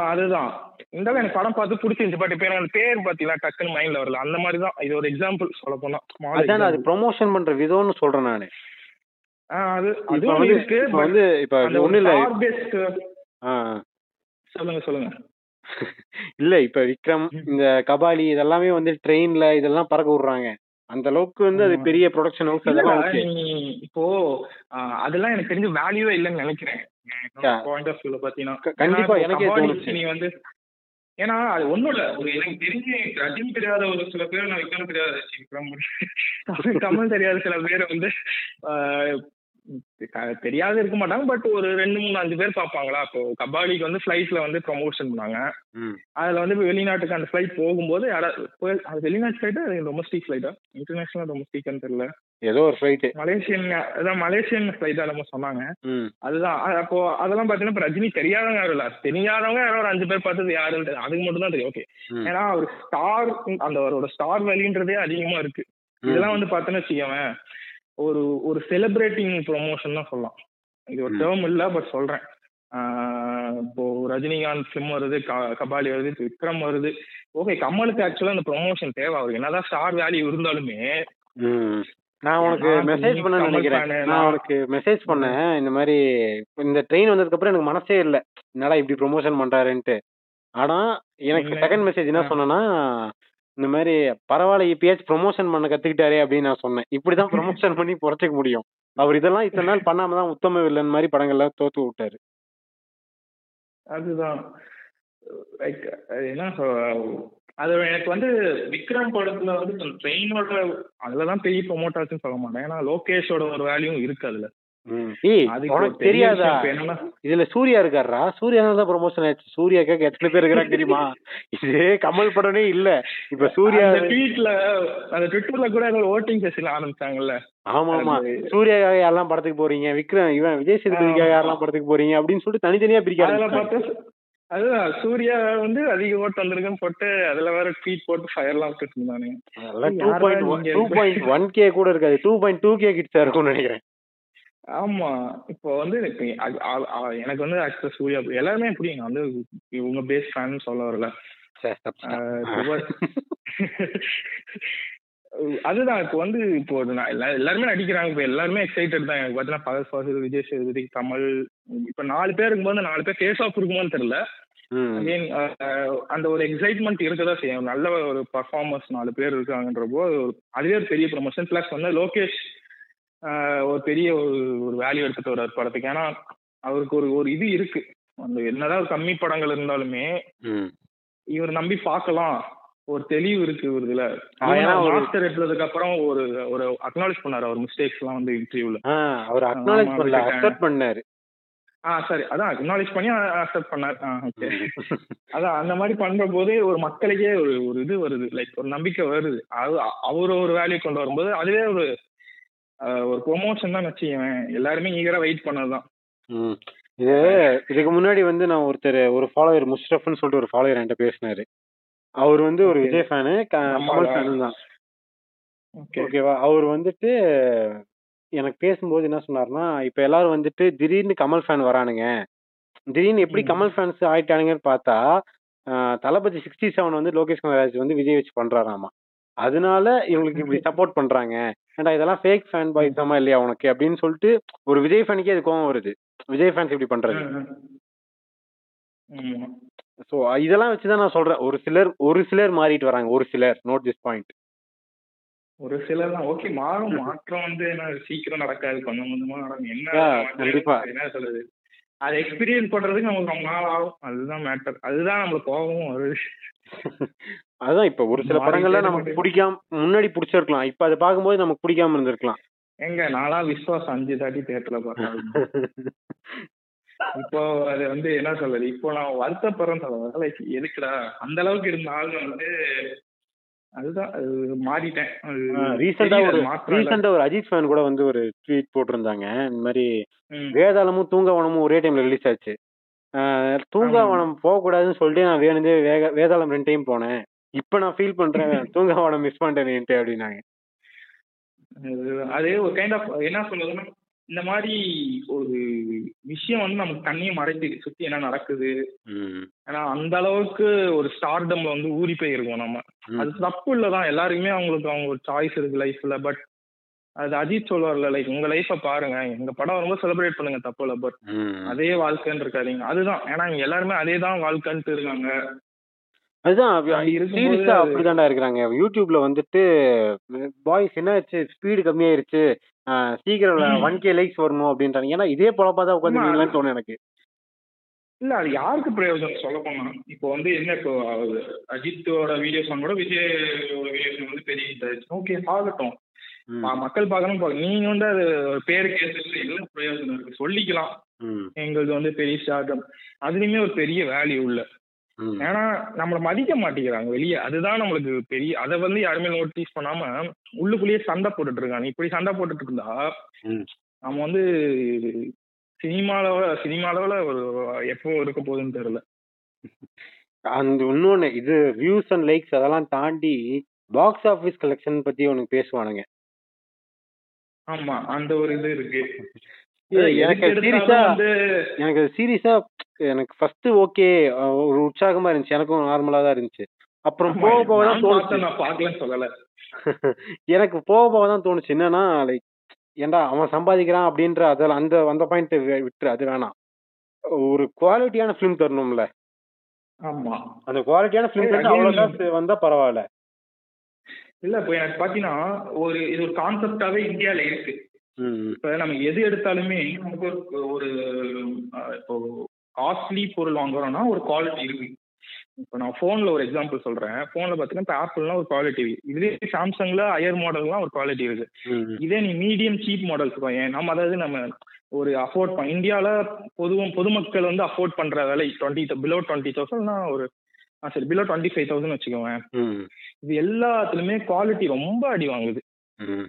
அதுதான். இருந்தாலும் எனக்கு படம் பார்த்து பிடிச்சிருந்துச்சு. பட் இப்போ எனக்கு அந்த பேர் பாத்தீங்கன்னா டக்குன்னு மைண்ட்ல வரல. அந்த மாதிரி தான். இது ஒரு எக்ஸாம்பிள் சொல்ல போனா அதான் அது. ப்ரொமோஷன் பண்ற விதம்னு சொல்றேன் நானு. ஆஹ் அது அதுவும் வந்து இருக்கு. வந்து இப்ப ஒண்ணு இல்ல சொல்லுங்க சொல்லுங்க. <laughs> இல்ல இப்ப விக்ரம் இந்த கபாலி இதெல்லாமே வந்து ட்ரெயின்ல இதெல்லாம் பறக்க விடுறாங்க. அந்த அளவுக்கு வந்து அது. பெரிய ப்ரொடக்ஷன் ஹவுஸ் அதெல்லாம் ஓகே இப்போ அதெல்லாம் எனக்கு தெரிஞ்சு வேல்யூவே இல்லைன்னு நினைக்கிறேன். பாயிண்ட் ஆஃப் வியூல பாத்தீங்கன்னா கண்டிப்பா எனக்கே தோணுச்சு. நீ வந்து ஏன்னா அது ஒண்ணும் இல்ல ஒரு எனக்கு தெரிஞ்சு ரஜினி தெரியாத ஒரு சில பேர் நான் விக்ரம் தெரியாத <laughs> தமிழ் தெரியாத சில பேர் வந்து தெரியாத இருக்க மாட்டாங்க பட் ஒரு ரெண்டு மூணு அஞ்சு பேர் பார்ப்பாங்களா? இப்போ கபாலிக்கு வந்து ஃபிளைட்ல வந்து ப்ரொமோஷன் பண்ணாங்க. அதுல வந்து வெளிநாட்டுக்கு அந்த ஃபிளைட் போகும்போது அது வெளிநாட்டு ஃபிளைட்டா டொமஸ்டிக் ஃபிளைட்டா இன்டர்நேஷனல் டொமஸ்டிக்னு தெரியல. ஏதோ ஒரு ஃபிளைட் மலேசியன் அதான் மலேசியன் ஃபிளைட்டா நம்ம சொன்னாங்க. அதுதான். அப்போ அதெல்லாம் பாத்தீங்கன்னா இப்ப ரஜினி தெரியாதவங்க யாரும் இல்ல. தெரியாதவங்க யாரோ ஒரு அஞ்சு பேர் பார்த்தது யாருன்னு. அதுக்கு மட்டும் தான் தெரியும் ஓகே. ஏன்னா ஒரு ஸ்டார் அந்த அவரோட ஸ்டார் வேல்யூன்றதே அதிகமா இருக்கு. இதெல்லாம் வந்து பார்த்தோன்னு வச்சுக்கோவேன் ஒரு ஒரு செலிப்ரேட்டிங் ப்ரொமோஷன் தான் சொல்லலாம். இது ஒரு. டேர்ம் இல்ல பட் சொல்றேன். இப்போ ரஜினிகாந்த் ஃபிலிம் வருது கபாலி வருது விக்ரம் வருது. ஓகே கமலுக்கு ஆக்சுவலா அந்த ப்ரொமோஷன் தேவை. அவருக்கு என்னதான் ஸ்டார் வேல்யூ இருந்தாலுமே. நான் உனக்கு மெசேஜ் பண்ண நினைக்கிறேன். நான் உனக்கு மெசேஜ் பண்ணேன். இந்த மாதிரி இந்த ட்ரெயின் வந்ததுக்கு அப்புறம் எனக்கு மனசே இல்ல. என்னடா இப்படி ப்ரொமோஷன் பண்றாருன்ட்டு. ஆனா எனக்கு? செகண்ட் மெசேஜ் என்ன. சொன்னேன்னா இந்த மாதிரி பரவாயில்ல இப்பயாச்சும் ப்ரொமோஷன் பண்ண கத்துக்கிட்டாரே அப்படின்னு நான் சொன்னேன். இப்படிதான் <laughs> ப்ரொமோஷன் பண்ணி புரட்சிக்க முடியும். அவர் இதெல்லாம் இத்தனை நாள் பண்ணாம தான் உத்தம வில்லன் மாதிரி படங்கள்லாம் தோத்து விட்டாரு. அதுதான். லைக் என்ன அது எனக்கு வந்து விக்ரம் படத்துல வந்து ட்ரெயினோட அதுலதான் பெரிய ப்ரொமோட் ஆச்சுன்னு சொல்ல மாட்டேன். ஏன்னா லோகேஷோட ஒரு வேல்யூ இருக்கு அதுல. உனக்கு தெரியாதா? இதுல சூர்யா இருக்காருடா. சூர்யா தான் ப்ரொமோஷன் ஆச்சு சூர்யாக்கு எத்தனை பேர் இருக்கிறாங்க தெரியுமா? இது கமல் படமே இல்ல. இப்ப சூர்யா ட்வீட்ல அந்த ட்விட்டர்ல கூட ஓட்டிங் செஷன் ஆரம்பிச்சாங்கல்ல. ஆமா ஆமா சூர்யாக்காக யாரெல்லாம் படத்துக்கு போறீங்க? விக்ரம் இவன் விஜய் சேதுபதிக்காக. யாரெல்லாம் படத்துக்கு போறீங்க? அப்படின்னு சொல்லிட்டு தனித்தனியா பிரிக்க அதுதான். சூர்யா வந்து அதிக ஓட்டு வந்திருக்குன்னு போட்டு அதுல வேற ட்வீட் போட்டு ஃபயர்லாம் விட்டுட்டு இருந்தானுங்க பாயிண்ட்? டூ பாயிண்ட் ஒன் கே கூட இருக்காது. டூ பாயிண்ட் டூ கே கிட்ஸா இருக்கும்னு நினைக்கிறேன். ஆமா. இப்போ வந்து எனக்கு அது- வந்து ஆக்சுவலா சூர்யா எல்லாருமே புரியுங்க நான் வந்து இவங்க பேஸ் ஃபேன் சொல்ல வரல. சரி, தப்பிச்சிட்டேன். ஆஹ் சுப- அதுதான் இப்போ வந்து இப்போ நான் எல்லா- எல்லாருமே நடிக்கிறாங்க. இப்போ எல்லாருமே எக்ஸைட்டட் தான். எனக்கு பார்த்தீங்கன்னா பகல் ஃபாசில் விஜய் சேதுபதி கமல் இப்போ நாலு பேர் இருக்கும்போது நாலு பேர் ஃபேஸ் ஆஃப் இருக்குமோன்னு தெரியல. ம். அகைன் அந்த ஒரு எக்ஸைட்மெண்ட் இருக்கதான் செய்யும். நல்ல ஒரு பர்ஃபார்மன்ஸ் நாலு பேர் இருக்காங்கன்றப்போ அது ஒரு- அதுவே ஒரு பெரிய ப்ரொமோஷன் ப்ளஸ் வந்து லோகேஷ் ஒரு பெரிய ஒரு ஒரு வேல்யூ எடுத்துட்டு வர்றாரு படத்துக்கு. ஏன்னா அவருக்கு ஒரு ஒரு இது இருக்கு. அந்த என்னதான் ஒரு கம்மி படங்கள் இருந்தாலுமே. இவர் நம்பி பார்க்கலாம். ஒரு தெளிவு இருக்கு ஒரு இதுல. மாஸ்டர் எடுத்ததுக்கு அப்புறம் ஒரு ஒரு அக்னாலேஜ் பண்ணாரு அவர் மிஸ்டேக்ஸ் எல்லாம் வந்து இன்டர்வியூல அவர் அக்னாலேஜ் பண்ணல அக்செப்ட் பண்ணாரு. ஆ சரி. அதான் அக்னாலேஜ் பண்ணி அக்செப்ட் பண்ணார். ஓகே அதான் அந்த மாதிரி பண்ற போதே ஒரு மக்களுக்கே ஒரு ஒரு இது வருது. லைக் ஒரு நம்பிக்கை வருது. அது அவர் ஒரு வேல்யூ கொண்டு வரும்போது அதுவே ஒரு ஒரு ப்ரொமோஷன் தான் வச்சுக்கவேன் எல்லாருமே ஈகரா வெயிட் பண்ணதுதான். இது இதுக்கு முன்னாடி வந்து நான் ஒருத்தர் ஒரு ஃபாலோவர் முஷ்ரஃப்னு சொல்லிட்டு ஒரு ஃபாலோவர் என்கிட்ட பேசினாரு அவர் வந்து ஒரு. விஜய் ஃபேனு கமல். ஃபேனு தான் ஓகே ஓகேவா அவர் வந்துட்டு எனக்கு பேசும்போது என்ன சொன்னாருன்னா இப்ப எல்லாரும் வந்துட்டு திடீர்னு கமல் ஃபேன் வரானுங்க திடீர்னு எப்படி. கமல் ஃபேன்ஸ் ஆயிட்டானுங்கன்னு பார்த்தா தளபதி சிக்ஸ்டி செவன் வந்து லோகேஷ் கனகராஜ் வந்து விஜய் வச்சு பண்றாராமா அதனால இவங்களுக்கு இப்படி சப்போர்ட் பண்றாங்க. ஏன்டா இதெல்லாம் ஃபேக் ஃபேன் பாய் தாமா இல்லையா உனக்கு? அப்படின்னு சொல்லிட்டு ஒரு விஜய் ஃபேனுக்கே அது கோவம் வருது. விஜய் ஃபேன்ஸ் இப்படி பண்றது. சோ இதெல்லாம் வச்சுதான் நான் சொல்றேன். ஒரு சிலர் ஒரு சிலர் மாறிட்டு வராங்க. ஒரு சிலர். நோட் திஸ் பாயிண்ட் ஒரு சிலர் தான் ஓகே மாறும். மாற்றம் வந்து என்ன சீக்கிரம் நடக்காது. கொஞ்சம் கொஞ்சமா நடக்கும். என்ன கண்டிப்பா. என்ன சொல்றது? அதை எக்ஸ்பீரியன்ஸ் பண்றதுக்கு நமக்கு ரொம்ப நாள் ஆகும். அதுதான் மேட்டர் அதுதான் நம்மளுக்கு கோபமும் வருது. <laughs> அதான் இப்ப ஒரு சில படங்கள்ல நமக்கு. பிடிக்காம முன்னாடி பிடிச்சிருக்கலாம். இப்ப அதை பார்க்கும்போது நமக்கு பிடிக்காம இருந்திருக்கலாம். எங்க? நானா விஸ்வாஸ் அஞ்சு தாட்டி தேட்டர்ல பார்த்தேன் இப்போ அது வந்து என்ன சொல்றது? இப்போ நான் வருத்தப்படுறேன்னு சொல்ல லைக் எதுக்குடா? அந்த அளவுக்கு இருந்த ஆள் வந்து அதுதான் அது மாறிட்டேன். ரீசெண்டா ஒரு. ரீசெண்டா ஒரு அஜித் ஃபேன் கூட வந்து ஒரு ட்வீட் போட்டிருந்தாங்க. இந்த மாதிரி. வேதாளமும் தூங்கவனமும் ஒரே டைம்ல ரிலீஸ் ஆச்சு. தூங்காவனம் போகக்கூடாதுன்னு சொல்லிட்டு நான் வேணுந்தே வேக வேதாளம் ரெண்டு டைம் போனேன். இப்ப நான் ஃபீல் பண்றேன். <laughs> தூங்காவனம் மிஸ் பண்ணிட்டேன்ட்டு அப்படின்னாங்க. அது- ஒரு கைண்ட் ஆஃப் என்ன சொல்றதுன்னா இந்த மாதிரி ஒரு விஷயம் வந்து நமக்கு கண்ணையே மறைத்து சுத்தி என்ன நடக்குது. ஏன்னா அந்த அளவுக்கு ஒரு ஸ்டார்டம்ல வந்து ஊறி போயிருக்கோம் நம்ம. அது தப்பு இல்லதான் எல்லாருக்குமே அவங்களுக்கு அவங்க ஒரு சாய்ஸ் இருக்கு லைஃப்ல பட் அது அஜித் சொல்லுவார்ல லைக் உங்க லைஃப பாருங்க. எங்க படம் ரொம்ப செலிப்ரேட் பண்ணுங்க. தப்பு இல்ல. பட். அதே வாழ்க்கைன்னு இருக்காதீங்க. அதுதான். ஏன்னா இங்க எல்லாருமே அதே தான் வாழ்க்கைன்ட்டு இருக்காங்க. அதுதான் சீரியஸா அப்படிதான்டா இருக்கிறாங்க. யூடியூப்ல வந்துட்டு பாய்ஸ் என்னாச்சு ஸ்பீடு கம்மியாயிருச்சு. சீக்கிரம். ஒன் கே லைக்ஸ் வரணும் அப்படின்றாங்க. ஏன்னா இதே பொழப்பா தான் உட்காந்துருக்கீங்களான்னு தோணும் எனக்கு. இல்ல அது யாருக்கு பிரயோஜனம் சொல்ல போனா இப்போ வந்து என்ன இப்போ அஜித்தோட வீடியோஸ் கூட விஜயோட வீடியோஸ் வந்து பெரிய ஓகே ஆகட்டும் மக்கள் பார்க்கணும் பார்க்க நீங்க வந்து அது ஒரு பேரு கேசஸ்ல என்ன பிரயோஜனம் இருக்கு. சொல்லிக்கலாம். எங்களுக்கு வந்து பெரிய ஸ்டார்டம் அதுலயுமே ஒரு பெரிய வேல்யூ இல்ல. ஏன்னா நம்மள மதிக்க மாட்டேங்கிறாங்க வெளியே. அதுதான் நம்மளுக்கு பெரிய அதை வந்து யாருமே நோட்டீஸ் பண்ணாம உள்ளுக்குள்ளேயே சண்டை போட்டுட்டு இருக்காங்க இப்படி சண்டை போட்டுட்டு இருந்தா. நம்ம வந்து சினிமா அளவுல சினிமா அளவுல ஒரு எப்போ இருக்க போகுதுன்னு தெரியல. அந்த இன்னொன்னு இது வியூஸ் அண்ட் லைக்ஸ் அதெல்லாம் தாண்டி பாக்ஸ் ஆபீஸ் கலெக்ஷன் பத்தி உனக்கு பேசுவானுங்க. ஆமா அந்த ஒரு இது இருக்கு. எனக்கு சீரியஸா எனக்கு சீரியஸா எனக்கு ஃபர்ஸ்ட் ஓகே ஒரு உற்சாகமா இருந்துச்சு. எனக்கும் நார்மலா தான் இருந்துச்சு. அப்புறம் போக போக தான் தோணுச்சு. நான் பார்க்கலன்னு சொல்லல. <laughs> எனக்கு போக போக தான் தோணுச்சு. என்னன்னா லைக் ஏன்டா அவன் சம்பாதிக்கிறான் அப்படின்ற அதில் அந்த அந்த பாயிண்ட் விட்டுரு அது வேணாம். ஒரு குவாலிட்டியான ஃபிலிம் தரணும்ல. ஆமா. அந்த குவாலிட்டியான ஃபிலிம் அவ்வளோ again- காசு வந்தா பரவாயில்ல. இல்ல இப்போ எனக்கு பாத்தீங்கன்னா ஒரு இது ஒரு கான்செப்டாவே இந்தியால இருக்கு. ம் இப்ப நம்ம எது எடுத்தாலுமே நமக்கு ஒரு இப்போ காஸ்ட்லி பொருள் வாங்குறோம்னா ஒரு குவாலிட்டி இருக்கு இப்போ நான் ஃபோன்ல ஒரு எக்ஸாம்பிள் சொல்றேன். ஃபோன்ல பாத்தீங்கன்னா இப்போ ஆப்பிள்லாம் ஒரு குவாலிட்டி இருக்கு இதுலேயே சாம்சங்ல ஹையர் மாடல்லாம் ஒரு குவாலிட்டி இருக்கு ம் இதே நீ மீடியம் சீப் மாடல்ஸ் ஏன் நம்ம அதாவது நம்ம ஒரு அஃபோர்ட் பண்ண இந்தியால பொதுவும் பொதுமக்கள் வந்து அஃபோர்ட் பண்ற விலை டுவெண்ட்டி பிலோ டுவெண்ட்டி தௌசண்ட்னா ஒரு ஆ சரி பிலோ டுவெண்ட்டி ஃபைவ் தௌசண்ட் வச்சுக்கோங்க இது எல்லாத்துலயுமே குவாலிட்டி ரொம்ப அடி வாங்குது.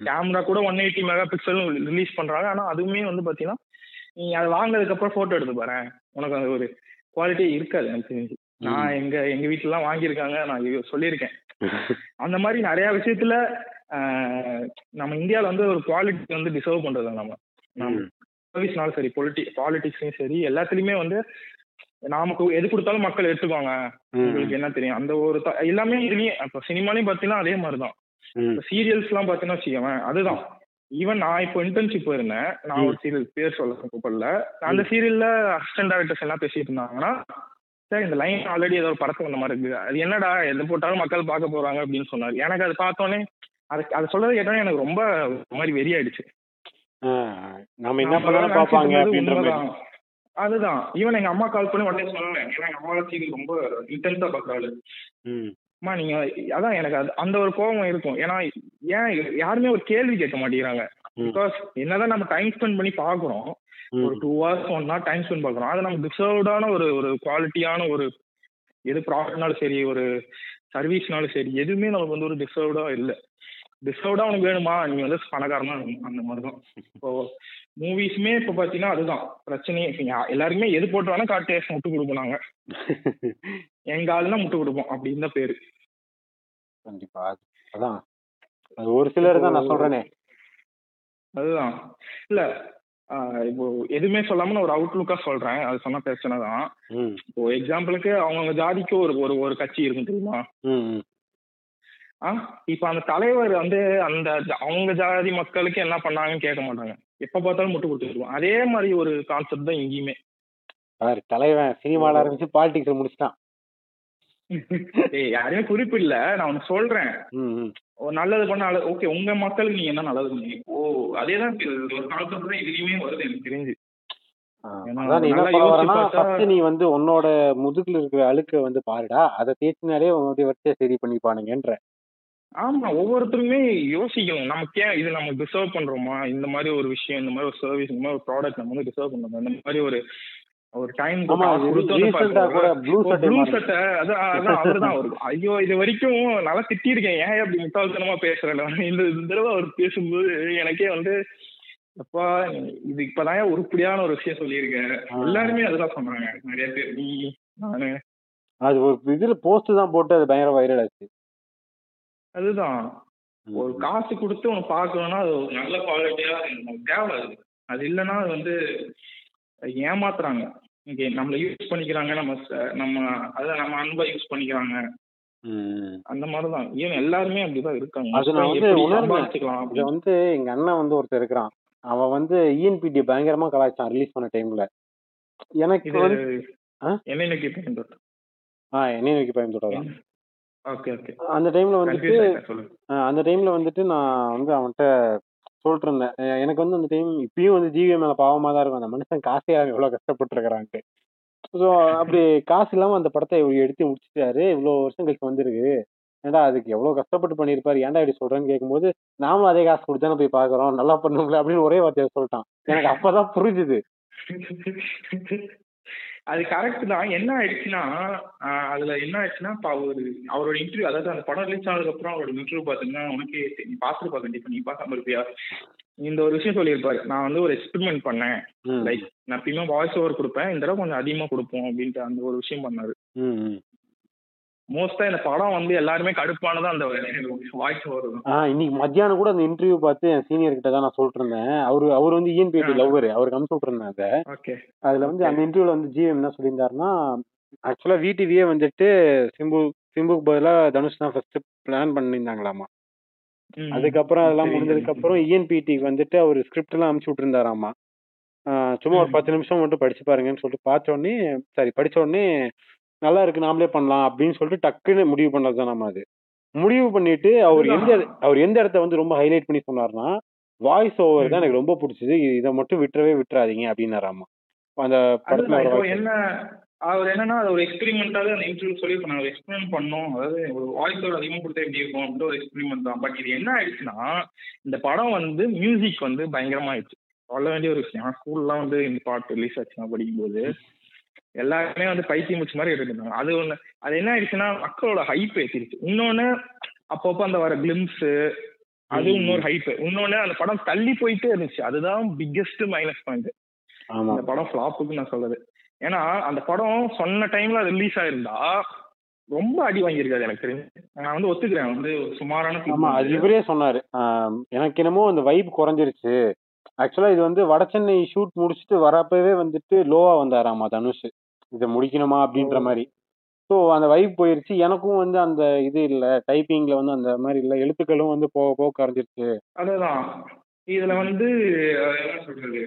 கேமரா கூட one eighty megapixel release பண்றாங்க. ஆனா அதுவுமே வந்து பாத்தீங்கன்னா நீ அதை வாங்கினதுக்கு அப்புறம் போட்டோ எடுத்து பாரு உனக்கு அது ஒரு குவாலிட்டி இருக்காது எனக்கு தெரிஞ்சு. நான் எங்க எங்க வீட்டுல எல்லாம் வாங்கியிருக்காங்க நான் சொல்லியிருக்கேன். <laughs> அந்த மாதிரி நிறைய விஷயத்துல நம்ம இந்தியால வந்து ஒரு குவாலிட்டி வந்து டிசர்வ் பண்றது நம்ம. சர்வீஸ்னாலும் சரி பொலிட்டி பாலிடிக்ஸ்லயும் சரி எல்லாத்துலயுமே வந்து நமக்கு எது கொடுத்தாலும் மக்கள் எடுத்துக்குவாங்க ம். உங்களுக்கு என்ன தெரியும்? அந்த ஒரு எல்லாமே இதுலயும் இப்போ சினிமாலையும் பார்த்தீங்கன்னா அதே மாதிரி தான் ம். சீரியல்ஸ் எல்லாம் பார்த்தீங்கன்னா வச்சுக்கோங்க அதுதான். ஈவன் நான் இப்போ இன்டர்ன்ஷிப் போயிருந்தேன். நான் ஒரு சீரியல் பேர் சொல்ல கூப்பிடல. அந்த சீரியல்ல அசிஸ்டன்ட் டேரக்டர்ஸ் எல்லாம் பேசிட்டு இருந்தாங்கன்னா சார் இந்த லைன் ஆல்ரெடி ஏதோ ஒரு படத்துக்கு வந்த மாதிரி இருக்கு அது என்னடா எது போட்டாலும் மக்கள் பார்க்க போறாங்க அப்படின்னு சொன்னாரு. எனக்கு அது பார்த்தோன்னே அது அதை சொல்றது கேட்டோன்னே எனக்கு ரொம்ப ஒரு மாதிரி வெறியாயிடுச்சு. ஆ, நம்ம என்ன பண்ணாலும் பார்ப்பாங்க. அதுதான். ஈவன் எங்க அம்மா கால் பண்ணி உடனே சொன்னேன் ஏன்னா எங்க அம்மா சீரியல் ரொம்ப இன்டென்ஸா பாக்குறாள் ம். அம்மா நீங்க அதான் எனக்கு அது அந்த ஒரு கோபம் இருக்கும். ஏன்னா ஏன் யாருமே ஒரு கேள்வி கேட்க மாட்டேங்கிறாங்க. பிகாஸ் என்னதான் நம்ம டைம் ஸ்பெண்ட் பண்ணி பாக்குறோம். ஒரு two hours one hour time spend பாக்குறோம் அது நம்ம டிசர்வ்டான ஒரு ஒரு குவாலிட்டியான ஒரு எது ப்ராடக்ட்னாலும் சரி ஒரு சர்வீஸ்னாலும் சரி எதுவுமே நமக்கு வந்து ஒரு டிசர்வ்டா இல்ல. டிசர்வ்டா உனக்கு வேணுமா? நீங்க வந்து பணக்காரனா இருக்கணும். அந்த மாதிரி தான் இப்போ மூவிஸ்மே இப்போ பாத்தீங்கன்னா அதுதான். பிரச்சனையே எல்லாருமே எது போட்டு வேணா காட்டு முட்டு கொடுப்போம் நாங்க. <laughs> எங்க ஆளுனா முட்டு கொடுப்போம் அப்படின்னு தான் பேரு. கண்டிப்பா. அது- அதான். அது ஒரு சிலர் தான் நான் சொல்றேனே. அதுதான். இல்ல ஆஹ் இப்போ எதுவுமே சொல்லாம நான் ஒரு அவுட்லுக்கா சொல்றேன். அது சொன்ன பிரச்சனை தான். இப்போ எக்ஸாம்பிளுக்கு அவங்கவுங்க ஜாதிக்கு ஒரு ஒரு ஒரு கட்சி இருக்கும் தெரியுமா. ஆ இப்ப அந்த தலைவர் வந்து அந்த அவங்க ஜாதி மக்களுக்கு என்ன பண்ணாங்கன்னு கேட்க மாட்டாங்க. எப்ப பார்த்தாலும் முட்டு கொடுத்துருவோம் அதே மாதிரி ஒரு கான்செப்ட் தான் இங்கேயுமே. பாரு தலைவன் சினிமால ஆரம்பிச்சு பாலிடிக்ஸ் முடிச்சிட்டான். யாரையுமே குறிப்பு இல்ல நான் ஒன்னு சொல்றேன். நல்லது பண்ண ஓகே உங்க மக்களுக்கு நீங்க என்ன நல்லது பண்ணீங்க ஓ அதேதான் தான் இதுலயுமே வருது எனக்கு. தெரிஞ்சு. நீ வந்து உன்னோட முதுகுல இருக்கிற அழுக்க வந்து பாருடா. அதை தேய்ச்சினாலே உன்னுடைய வச்சே சரி பண்ணிப்பானுங்கன்ற. ஆமா ஒவ்வொருத்தருமே யோசிக்கணும். நமக்கு ஏன் இது நம்ம டிசர்வ் பண்றோமா? இந்த மாதிரி ஒரு விஷயம் இந்த மாதிரி ஒரு சர்வீஸ் இந்த மாதிரி ஒரு ப்ராடக்ட் நம்ம வந்து டிசர்வ் பண்றோமா? இந்த மாதிரி ஒரு ஒரு டைம் கூட ப்ளூ சட்டை அதான் <laughs> அதான் அவர்தான் அவரு. ஐயோ இது வரைக்கும் நல்லா திட்டிருக்கேன். ஏன் அப்படி முட்டாள்தனமா பேசுறேன் இந்த தடவை அவர் பேசும்போது எனக்கே வந்து அப்பா இது இப்பதான் உருப்படியான ஒரு விஷயம் சொல்லியிருக்கேன். எல்லாருமே அதுதான் சொன்னாங்க. நிறைய பேர் நீ நானு. அது ஒரு இதுல போஸ்ட் தான் போட்டு அது பயங்கர வைரல் ஆச்சு. அதுதான். ஒரு காசு கொடுத்து உனக்கு பார்க்கணும்னா அது நல்ல குவாலிட்டியா தேவை. அது இல்லைன்னா அது வந்து ஏமாத்துறாங்க. இங்கே நம்மள யூஸ் பண்ணிக்கிறாங்க நம்ம ச- நம்ம அதான் நம்ம அன்பை யூஸ் பண்ணிக்கிறாங்க. ம். அந்த மாதிரிதான். ஏன் எல்லாருமே அப்படிதான் இருக்காங்க. அது நான் வந்து எப்படி உணர்ந்தேன். சம்பாதிச்சுக்கலாம் இத அப்படின்னு. வந்து எங்க அண்ணன் வந்து ஒருத்தர் இருக்கிறான். அவன் வந்து இஎன்பிடி பயங்கரமா கலாய்ச்சான் ரிலீஸ் பண்ண டைம்ல எனக்கு இது வந்து ஆ? என்ன நோக்கி பயன்படுத்தும் ஆ என்னைய நோக்கி பயம் ஓகே ஓகே அந்த டைம்ல வந்துட்டு கன்ஃபியூஸ் ஆயிட்டேன் சொல்லுங்க. ஆ, அந்த டைம்ல வந்துட்டு நான் வந்து அவன்கிட்ட சொல்லிட்டு இருந்தேன் எனக்கு வந்து அந்த டைம் இப்பயும் வந்து ஜிவி மேல பாவமா தான் இருக்கும். அந்த மனுஷன் காசே எவ்வளவு கஷ்டப்பட்டு இருக்கிறான்ட்டு ஸோ அப்படி காசு இல்லாம அந்த படத்தை இவரு எடுத்து முடிச்சிட்டாரு. இவ்வளவு வருஷம் கழிச்சு வந்திருக்கு. ஏன்டா அதுக்கு எவ்வளவு கஷ்டப்பட்டு பண்ணியிருப்பாரு? ஏன்டா இப்படி சொல்றேன்னு கேட்கும்போது நாமளும் அதே காசு கொடுத்தானே போய் பாக்குறோம் நல்லா பண்ணுங்களேன் அப்படின்னு ஒரே வார்த்தையை சொல்லிட்டான். எனக்கு அப்பதான் புரிஞ்சுது. அது கரெக்ட் தான். என்ன ஆயிடுச்சுன்னா அதுல என்ன ஆயிடுச்சுன்னா இப்ப அவரு அவரோட இன்டர்வியூ அதாவது அந்த படம் ரிலீஸ் ஆனதுக்கு அப்புறம் அவரோட இன்டர்வியூ பாத்தீங்கன்னா உனக்கு நீ பாத்துருப்பா கண்டிப்பா நீ பார்க்காம இருப்பியா? இந்த ஒரு விஷயம் சொல்லியிருப்பாரு. நான் வந்து ஒரு எக்ஸ்பெரிமெண்ட் பண்ணேன். லைக் நான் எப்பயுமே வாய்ஸ் ஓவர் கொடுப்பேன். இந்த தடவை கொஞ்சம் அதிகமா கொடுப்போம் அப்படின்ட்டு அந்த ஒரு விஷயம் பண்ணாரு. மோஸ்டா இந்த படம் வந்து எல்லாருமே கடுப்பானது அந்த வாய்ஸ் ஆ இன்னைக்கு மத்தியானம் கூட அந்த இன்டர்வியூ பார்த்து என் சீனியர் கிட்ட தான் நான் சொல்லிட்டு இருந்தேன் அவரு அவர் வந்து இஎன்பிடி. லவ்வர் அவருக்கு அனுப்பிச்சு விட்டுருந்தேன் அதை. ஓகே அதுல வந்து. அந்த இன்டர்வியூல வந்து ஜிஎம் என்ன சொல்லியிருந்தாருன்னா ஆக்சுவலா விடிவியே வந்துட்டு சிம்பு சிம்புக்கு பதிலா தனுஷ் தான் ஃபர்ஸ்ட் பிளான் பண்ணியிருந்தாங்களாமா. அதுக்கப்புறம் அதெல்லாம் முடிஞ்சதுக்கு அப்புறம் இஎன்பிடி வந்துட்டு அவர் ஸ்கிரிப்ட் எல்லாம் அனுப்பிச்சு விட்டுருந்தாராமா. சும்மா ஒரு. பத்து நிமிஷம் மட்டும் படிச்சு பாருங்கன்னு சொல்லிட்டு பார்த்த உடனே சரி படிச்ச உடனே நல்லா இருக்கு நாமளே பண்ணலாம் அப்படின்னு சொல்லிட்டு டக்குன்னு முடிவு பண்ணது தான் நம்ம அது. முடிவு பண்ணிட்டு அவர் எந்த அவர் எந்த இடத்த வந்து ரொம்ப ஹைலைட் பண்ணி சொன்னார்னா வாய்ஸ் ஓவர் தான். எனக்கு ரொம்ப பிடிச்சது. இதை மட்டும் விட்டுறவே விட்டுறாதீங்க அப்படின்னாராமா. அந்த படத்துல. என்ன அவர் என்னன்னா அது ஒரு எக்ஸ்பெரிமெண்டாவே அந்த இன்டர்வியூ சொல்லி நாங்கள் எக்ஸ்பெரிமெண்ட் பண்ணோம். அதாவது ஒரு வாய்ஸ் ஓவர் அதிகமாக கொடுத்தா எப்படி இருக்கும் அப்படின்ற ஒரு எக்ஸ்பெரிமெண்ட் தான். பட் இது என்ன ஆயிடுச்சுன்னா இந்த படம் வந்து மியூசிக் வந்து பயங்கரமா ஆயிடுச்சு. சொல்ல வேண்டிய ஒரு விஷயம். ஸ்கூல்லாம் வந்து இந்த பாட்டு ரிலீஸ் ஆச்சு நான் படிக்கும்போது. எல்லாருமே வந்து பைத்தியம் முடிச்ச மாதிரி எடுத்துருந்தாங்க அது ஒண்ணு அது என்ன ஆயிடுச்சுன்னா மக்களோட ஹைப் ஏற்றிருச்சு இன்னொன்னு அப்பப்போ அந்த வர கிளிம்ஸ் அது. இன்னொரு ஹைப் இன்னொன்னு அந்த படம் தள்ளி போயிட்டே இருந்துச்சு. அதுதான் பிக்கெஸ்ட் மைனஸ் பாயிண்ட் இந்த படம் ஃபிளாப்புக்கு நான் சொல்றது. ஏன்னா அந்த படம் சொன்ன டைம்ல ரிலீஸ் ஆயிருந்தா ரொம்ப அடி வாங்கியிருக்காது எனக்கு தெரிஞ்சு. நான் வந்து ஒத்துக்கிறேன். வந்து சுமாரான ஆமா அது. இவரே சொன்னாரு. எனக்கு என்னமோ அந்த வைப் குறைஞ்சிருச்சு. ஆக்சுவலா இது வந்து வட சென்னை ஷூட் முடிச்சுட்டு வரப்பவே வந்துட்டு லோவா வந்தாராமா தனுஷ். இதை முடிக்கணுமா அப்படின்ற. மாதிரி. ஸோ அந்த வைப் போயிருச்சு. எனக்கும் வந்து அந்த இது இல்ல. டைப்பிங்ல வந்து அந்த மாதிரி இல்ல. எழுத்துக்களும் வந்து போக போக குறைஞ்சிருச்சு. அதுதான். இதுல வந்து என்ன சொல்றது?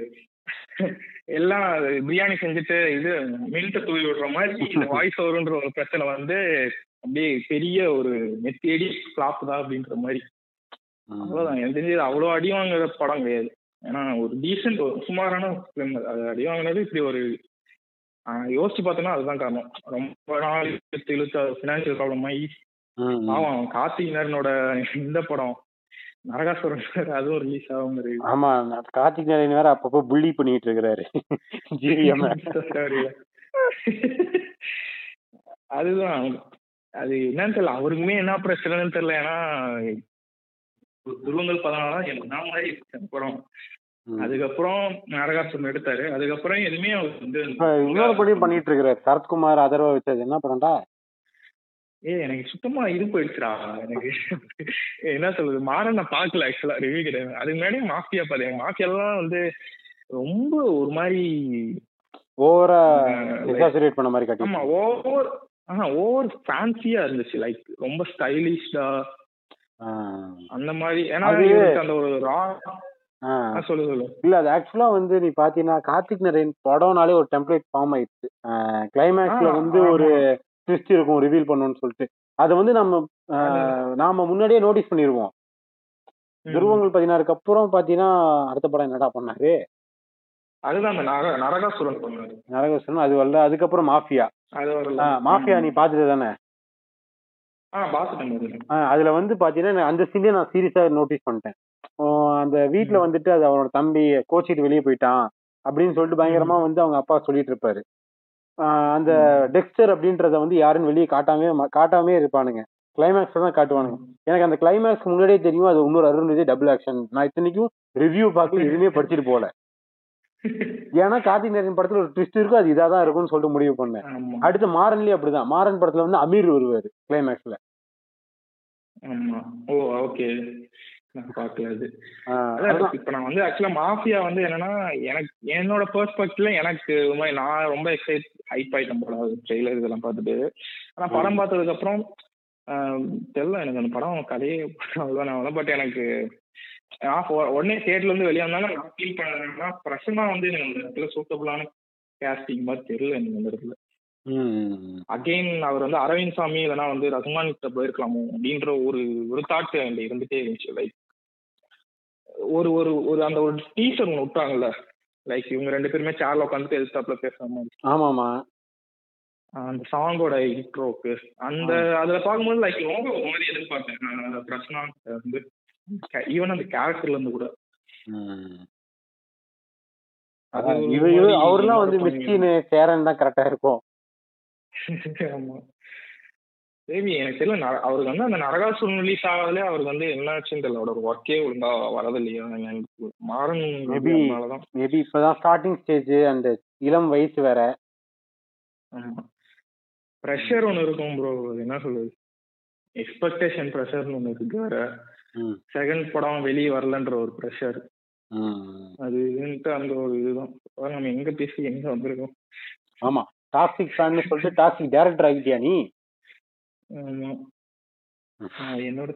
எல்லாம் பிரியாணி செஞ்சுட்டு இது மில்ட்ட தூவி விடுற மாதிரி வாய்ஸ் ஓவர்ன்ற <laughs> ஒரு பிரச்சனை வந்து அப்படியே பெரிய ஒரு நெத்தியடி ஃபிளாப் தான் அப்படின்ற மாதிரி. ம். அவ்வளவுதான். எனக்கு தெரிஞ்சு இது அவ்வளோ அடி வாங்குற படம் கிடையாது. ஏன்னா ஒரு டீசென்ட் ஒரு சுமாரான ஃபிலிம் அது. அடி வாங்கினது இப்படி ஒரு யோசிச்சு பார்த்தோன்னா அதுதான் காரணம். ரொம்ப நாள் இழுத்து இழுத்து ஃபினான்ஷியல் ப்ராப்ளம் ஆகி ம், ம். பாவம் கார்த்திகனோட இந்த படம் நரகாசுரன் வேற அதுவும் ரிலீஸ் ஆகும் ஆமா கார்த்திக் நாராயண் வேற அப்பப்போ புள்ளி பண்ணிட்டு இருக்கிறாரு. ஜிவிஎம் <laughs> அதுதான். அது என்னன்னு தெரியல. அவருக்குமே என்ன பிரச்சனைன்னு தெரியல. ஏன்னா துருவங்கள் பதினாலாம் என்ன மாதிரி படம். அதுக்கப்புறம் நரகாசுரன் எடுத்தாரு. அதுக்கப்புறம் எதுவுமே அவர் வந்து இன்னொரு படம் பண்ணிட்டு இருக்கிறாரு சரத்குமார் அதர்வா வச்சது என்ன படம்டா? ஏ எனக்கு சுத்தமா இது போயிடுச்சுடா. எனக்கு என்ன சொல்றது? மாறன் நான் பார்க்கல ஆக்சுவலா ரிவ்யூ கிடையாது அதுக்கு முன்னாடி மாஃபியா பார்த்தேன் மாஃபியாலாம் வந்து ரொம்ப ஒரு மாதிரி ஓவரா எக்ஸாசரேட் பண்ண மாதிரி ஆமா காட்டி ஓவர் ஆஹா ஓவர் ஃபேன்சியா இருந்துச்சு. லைக் ரொம்ப ஸ்டைலிஷ்டா அந்த மாதிரி. ஏன்னா அந்த ஒரு ரா சொல்லு சொல்லு. இல்ல அது ஆக்சுவலா வந்து நீ பாத்தீங்கன்னா கார்த்திக் நரேன் படம்னாலே ஒரு டெம்ப்ளேட் ஃபார்ம் ஆயிடுச்சு. கிளைமேக்ஸ்ல வந்து. ஒரு ட்விஸ்ட் இருக்கும் ரிவீல் பண்ணணும்னு சொல்லிட்டு. அதை வந்து நம்ம நாம முன்னாடியே நோட்டீஸ் பண்ணிருவோம். துருவங்கள் பதினாறுக்கு அப்புறம் பாத்தீங்கன்னா அடுத்த படம் என்னடா பண்ணாரு? அதுதான் நரகாசுரன் நரகோசனம் அது வரல. அதுக்கப்புறம் மாஃபியா. மாஃபியா நீ பாத்துட்டு தானே? அதுல வந்து பாத்தீங்கன்னா அந்த சீனே நான் சீரியஸா நோட்டீஸ் பண்ணிட்டேன். அந்த வீட்ல வந்துட்டு அது அவனோட தம்பி கோச்சிட்டு வெளியே போயிட்டான் அப்படின்னு சொல்லிட்டு பயங்கரமா வந்து அவங்க அப்பா சொல்லிட்டு இருப்பாரு. அந்த டெக்ஸ்டர் அப்படின்றத வந்து யாருன்னு வெளியே காட்டாமே காட்டாமே இருப்பானுங்க. கிளைமேக்ஸ் தான் காட்டுவானுங்க. எனக்கு அந்த கிளைமேக்ஸ் முன்னாடியே தெரியும் அது இன்னொரு அருண் டபுள் ஆக்ஷன் நான் இத்தனைக்கும் ரிவ்யூ பார்க்கல எதுவுமே படிச்சுட்டு போல ஏன்னா கார்த்திக் நேரன் படத்துல ஒரு ட்விஸ்ட் இருக்கும் அது இதாக தான் இருக்கும்னு சொல்லிட்டு முடிவு பண்ணேன். அடுத்து மாறன்லயே அப்படிதான். மாறன் படத்துல வந்து அமீர் வருவாரு கிளைமேக்ஸ்ல ஆமா. ஓ ஓகே நான் பார்க்கல அது. இப்ப நான் வந்து ஆக்சுவலா மாஃபியா வந்து என்னன்னா எனக்கு என்னோட பெர்ஸ்பெக்டிவ்ல எனக்கு நான் ரொம்ப எக்ஸைட் ஹைப் ஆயிட்டேன் போல ட்ரெய்லர் இதெல்லாம் பார்த்துட்டு. ஆனா படம் பார்த்ததுக்கு அப்புறம் தெரியல எனக்கு அந்த படம் கதையே <laughs> அவ்வளோதான் பட் எனக்கு உடனே தியேட்டர்ல இருந்து வெளியே வந்தாலும் நான் ஃபீல் பண்ணேன்னா பிரசன்னா வந்து எனக்கு அந்த இடத்துல சூட்டபுளான கேஸ்டிங் மாதிரி தெரியல எனக்கு அந்த இடத்துல. ம். அகைன் அவர் வந்து அரவிந்த் சாமி இல்லைனா வந்து ரகுமான் கிட்ட போயிருக்கலாமோ அப்படின்ற ஒரு ஒரு தாட் என்கிட்ட இருந்துட்டே இருந்துச்சு லைக் ஒரு ஒரு ஒரு அந்த ஒரு டீச்சர் ஒன்று விட்டாங்கல்ல? லைக் இவங்க ரெண்டு பேருமே சேர்ல உட்காந்துட்டு எதிர்த்தாப்புல பேசுற மாதிரி. ஆமாமா. அந்த சாங்கோட இன்ட்ரோக்கு அந்த அதுல பார்க்கும்போது லைக் ரொம்ப ஒரு மாதிரி எதிர்பார்த்தேன். பிரச்சனை வந்து ஈவன் அந்த கேரக்டர்ல இருந்து கூட. அவர்லாம் வந்து மிஸ்கின் சேரன் தான் கரெக்டா இருக்கும். <laughs> ஆமா. மேபி எனக்கு தெரியல அவருக்கு வந்து அந்த நரகாசுரன் ரிலீஸ் ஆகாதலே அவருக்கு வந்து என்ன ஆச்சுன்னு தெரியல. அவரோட ஒர்க்கே ஒழுங்கா வரது இல்லையா மாறன். அதனாலதான். மேபி இப்பதான் ஸ்டார்டிங் ஸ்டேஜ் அந்த இளம் வயசு வேற. ப்ரெஷர் ஒன்று இருக்கும் ப்ரோ என்ன சொல்றது? எக்ஸ்பெக்டேஷன் ப்ரெஷர்னு ஒன்று இருக்கு வேற. செகண்ட் படம் வெளியே வரலன்ற ஒரு ப்ரெஷர். அது இதுன்ட்டு அந்த ஒரு இதுதான். நம்ம எங்க பேசி எங்க வந்திருக்கோம்? ஆமா. டாக்ஸிக் ஃபேன் சொல்லிட்டு டாக்ஸிக் டேரக்டர் ஆகிட்டியா நீ? ஆமா. என்னோட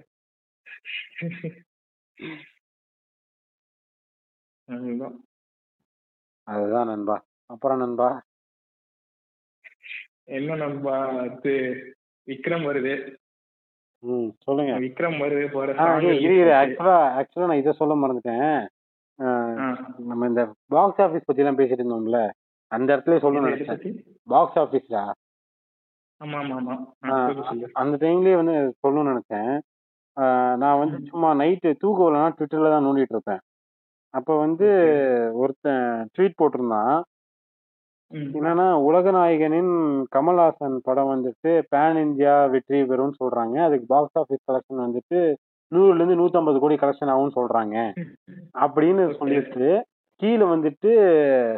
அதுதான் அதுதான் நண்பா. அப்புறம் நண்பா? என்ன நண்பா அது விக்ரம் வருது. ம் சொல்லுங்க. விக்ரம் வருது போற இரு. ஆக்சுவலா ஆக்சுவலா நான் இதை சொல்ல மறந்துட்டேன். நம்ம இந்த பாக்ஸ் ஆபீஸ் பத்தி எல்லாம் பேசிட்டு இருந்தோம்ல. அந்த இடத்துல பத்தி? பாக்ஸ் ஆபீஸ்டா ஆமா ஆமா ஆமா. ஆ, ஆ, சொல்லு, சொல்லு. அந்த டைம்லயே வந்து சொல்லணும்னு நினைச்சேன். ஆ, நான் வந்து சும்மா நைட்டு தூக்கம் வரலனா ட்விட்டர்ல தான் நோண்டிட்டு இருப்பேன். அப்ப வந்து ஒருத்தன் ட்வீட் போட்டிருந்தான். ம். என்னன்னா உலகநாயகனின் கமல்ஹாசன் படம் வந்துட்டு பேன் இந்தியா வெற்றி பெறும்னு சொல்றாங்க. அதுக்கு பாக்ஸ் ஆபீஸ் கலெக்ஷன் வந்துட்டு நூறுல இருந்து நூத்தம்பது கோடி கலெக்ஷன் ஆகும்னு சொல்றாங்க. அப்படின்னு சொல்லிட்டு கீழே வந்துட்டு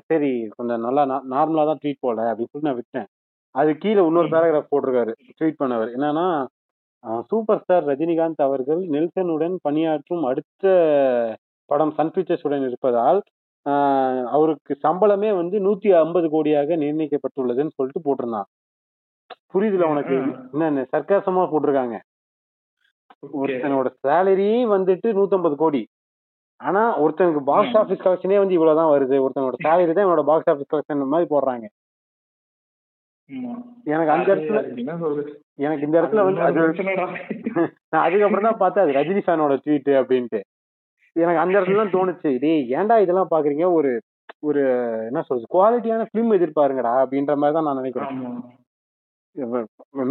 சரி கொஞ்சம் நல்லா நார்மலா தான் ட்வீட் போல அப்படின்னு சொல்லி நான் விட்டேன் அது கீழே இன்னொரு பேராகிராஃப் போட்டிருக்காரு ட்வீட் பண்ணவர் என்னன்னா சூப்பர் ஸ்டார் ரஜினிகாந்த் அவர்கள் நெல்சனுடன் பணியாற்றும் அடுத்த படம் சன் பிக்சர்ஸ் உடன் இருப்பதால் அவருக்கு சம்பளமே வந்து நூத்தி ஐம்பது கோடியாக நிர்ணயிக்கப்பட்டுள்ளதுன்னு சொல்லிட்டு போட்டிருந்தான் புரியுதுல உனக்கு. என்ன சர்க்காசமா போட்டிருக்காங்க. ஒருத்தனோட சேலரி வந்துட்டு 150 கோடி ஆனா ஒருத்தனுக்கு பாக்ஸ் ம். ஆபீஸ் கலெக்ஷனே வந்து இவ்வளவுதான் வருது ஒருத்தனோட சேலரி தான் என்னோட பாக்ஸ் ஆபீஸ் கலெக்ஷன் மாதிரி போடுறாங்க. எனக்கு அந்த இடத்துல? எனக்கு இந்த இடத்துல வந்து அது. நான் அதுக்கப்புறம் தான் பார்த்தேன் அது ரஜினி ஃபேனோட ட்வீட் அப்படின்ட்டு. எனக்கு அந்த இடத்துல தான் தோணுச்சு. டேய் ஏன்டா இதெல்லாம் பாக்குறீங்க? ஒரு ஒரு என்ன சொல்றது? குவாலிட்டியான ஃபிலிம் எதிர்பாருங்கடா அப்படின்ற மாதிரி தான் நான் நினைக்கிறேன்.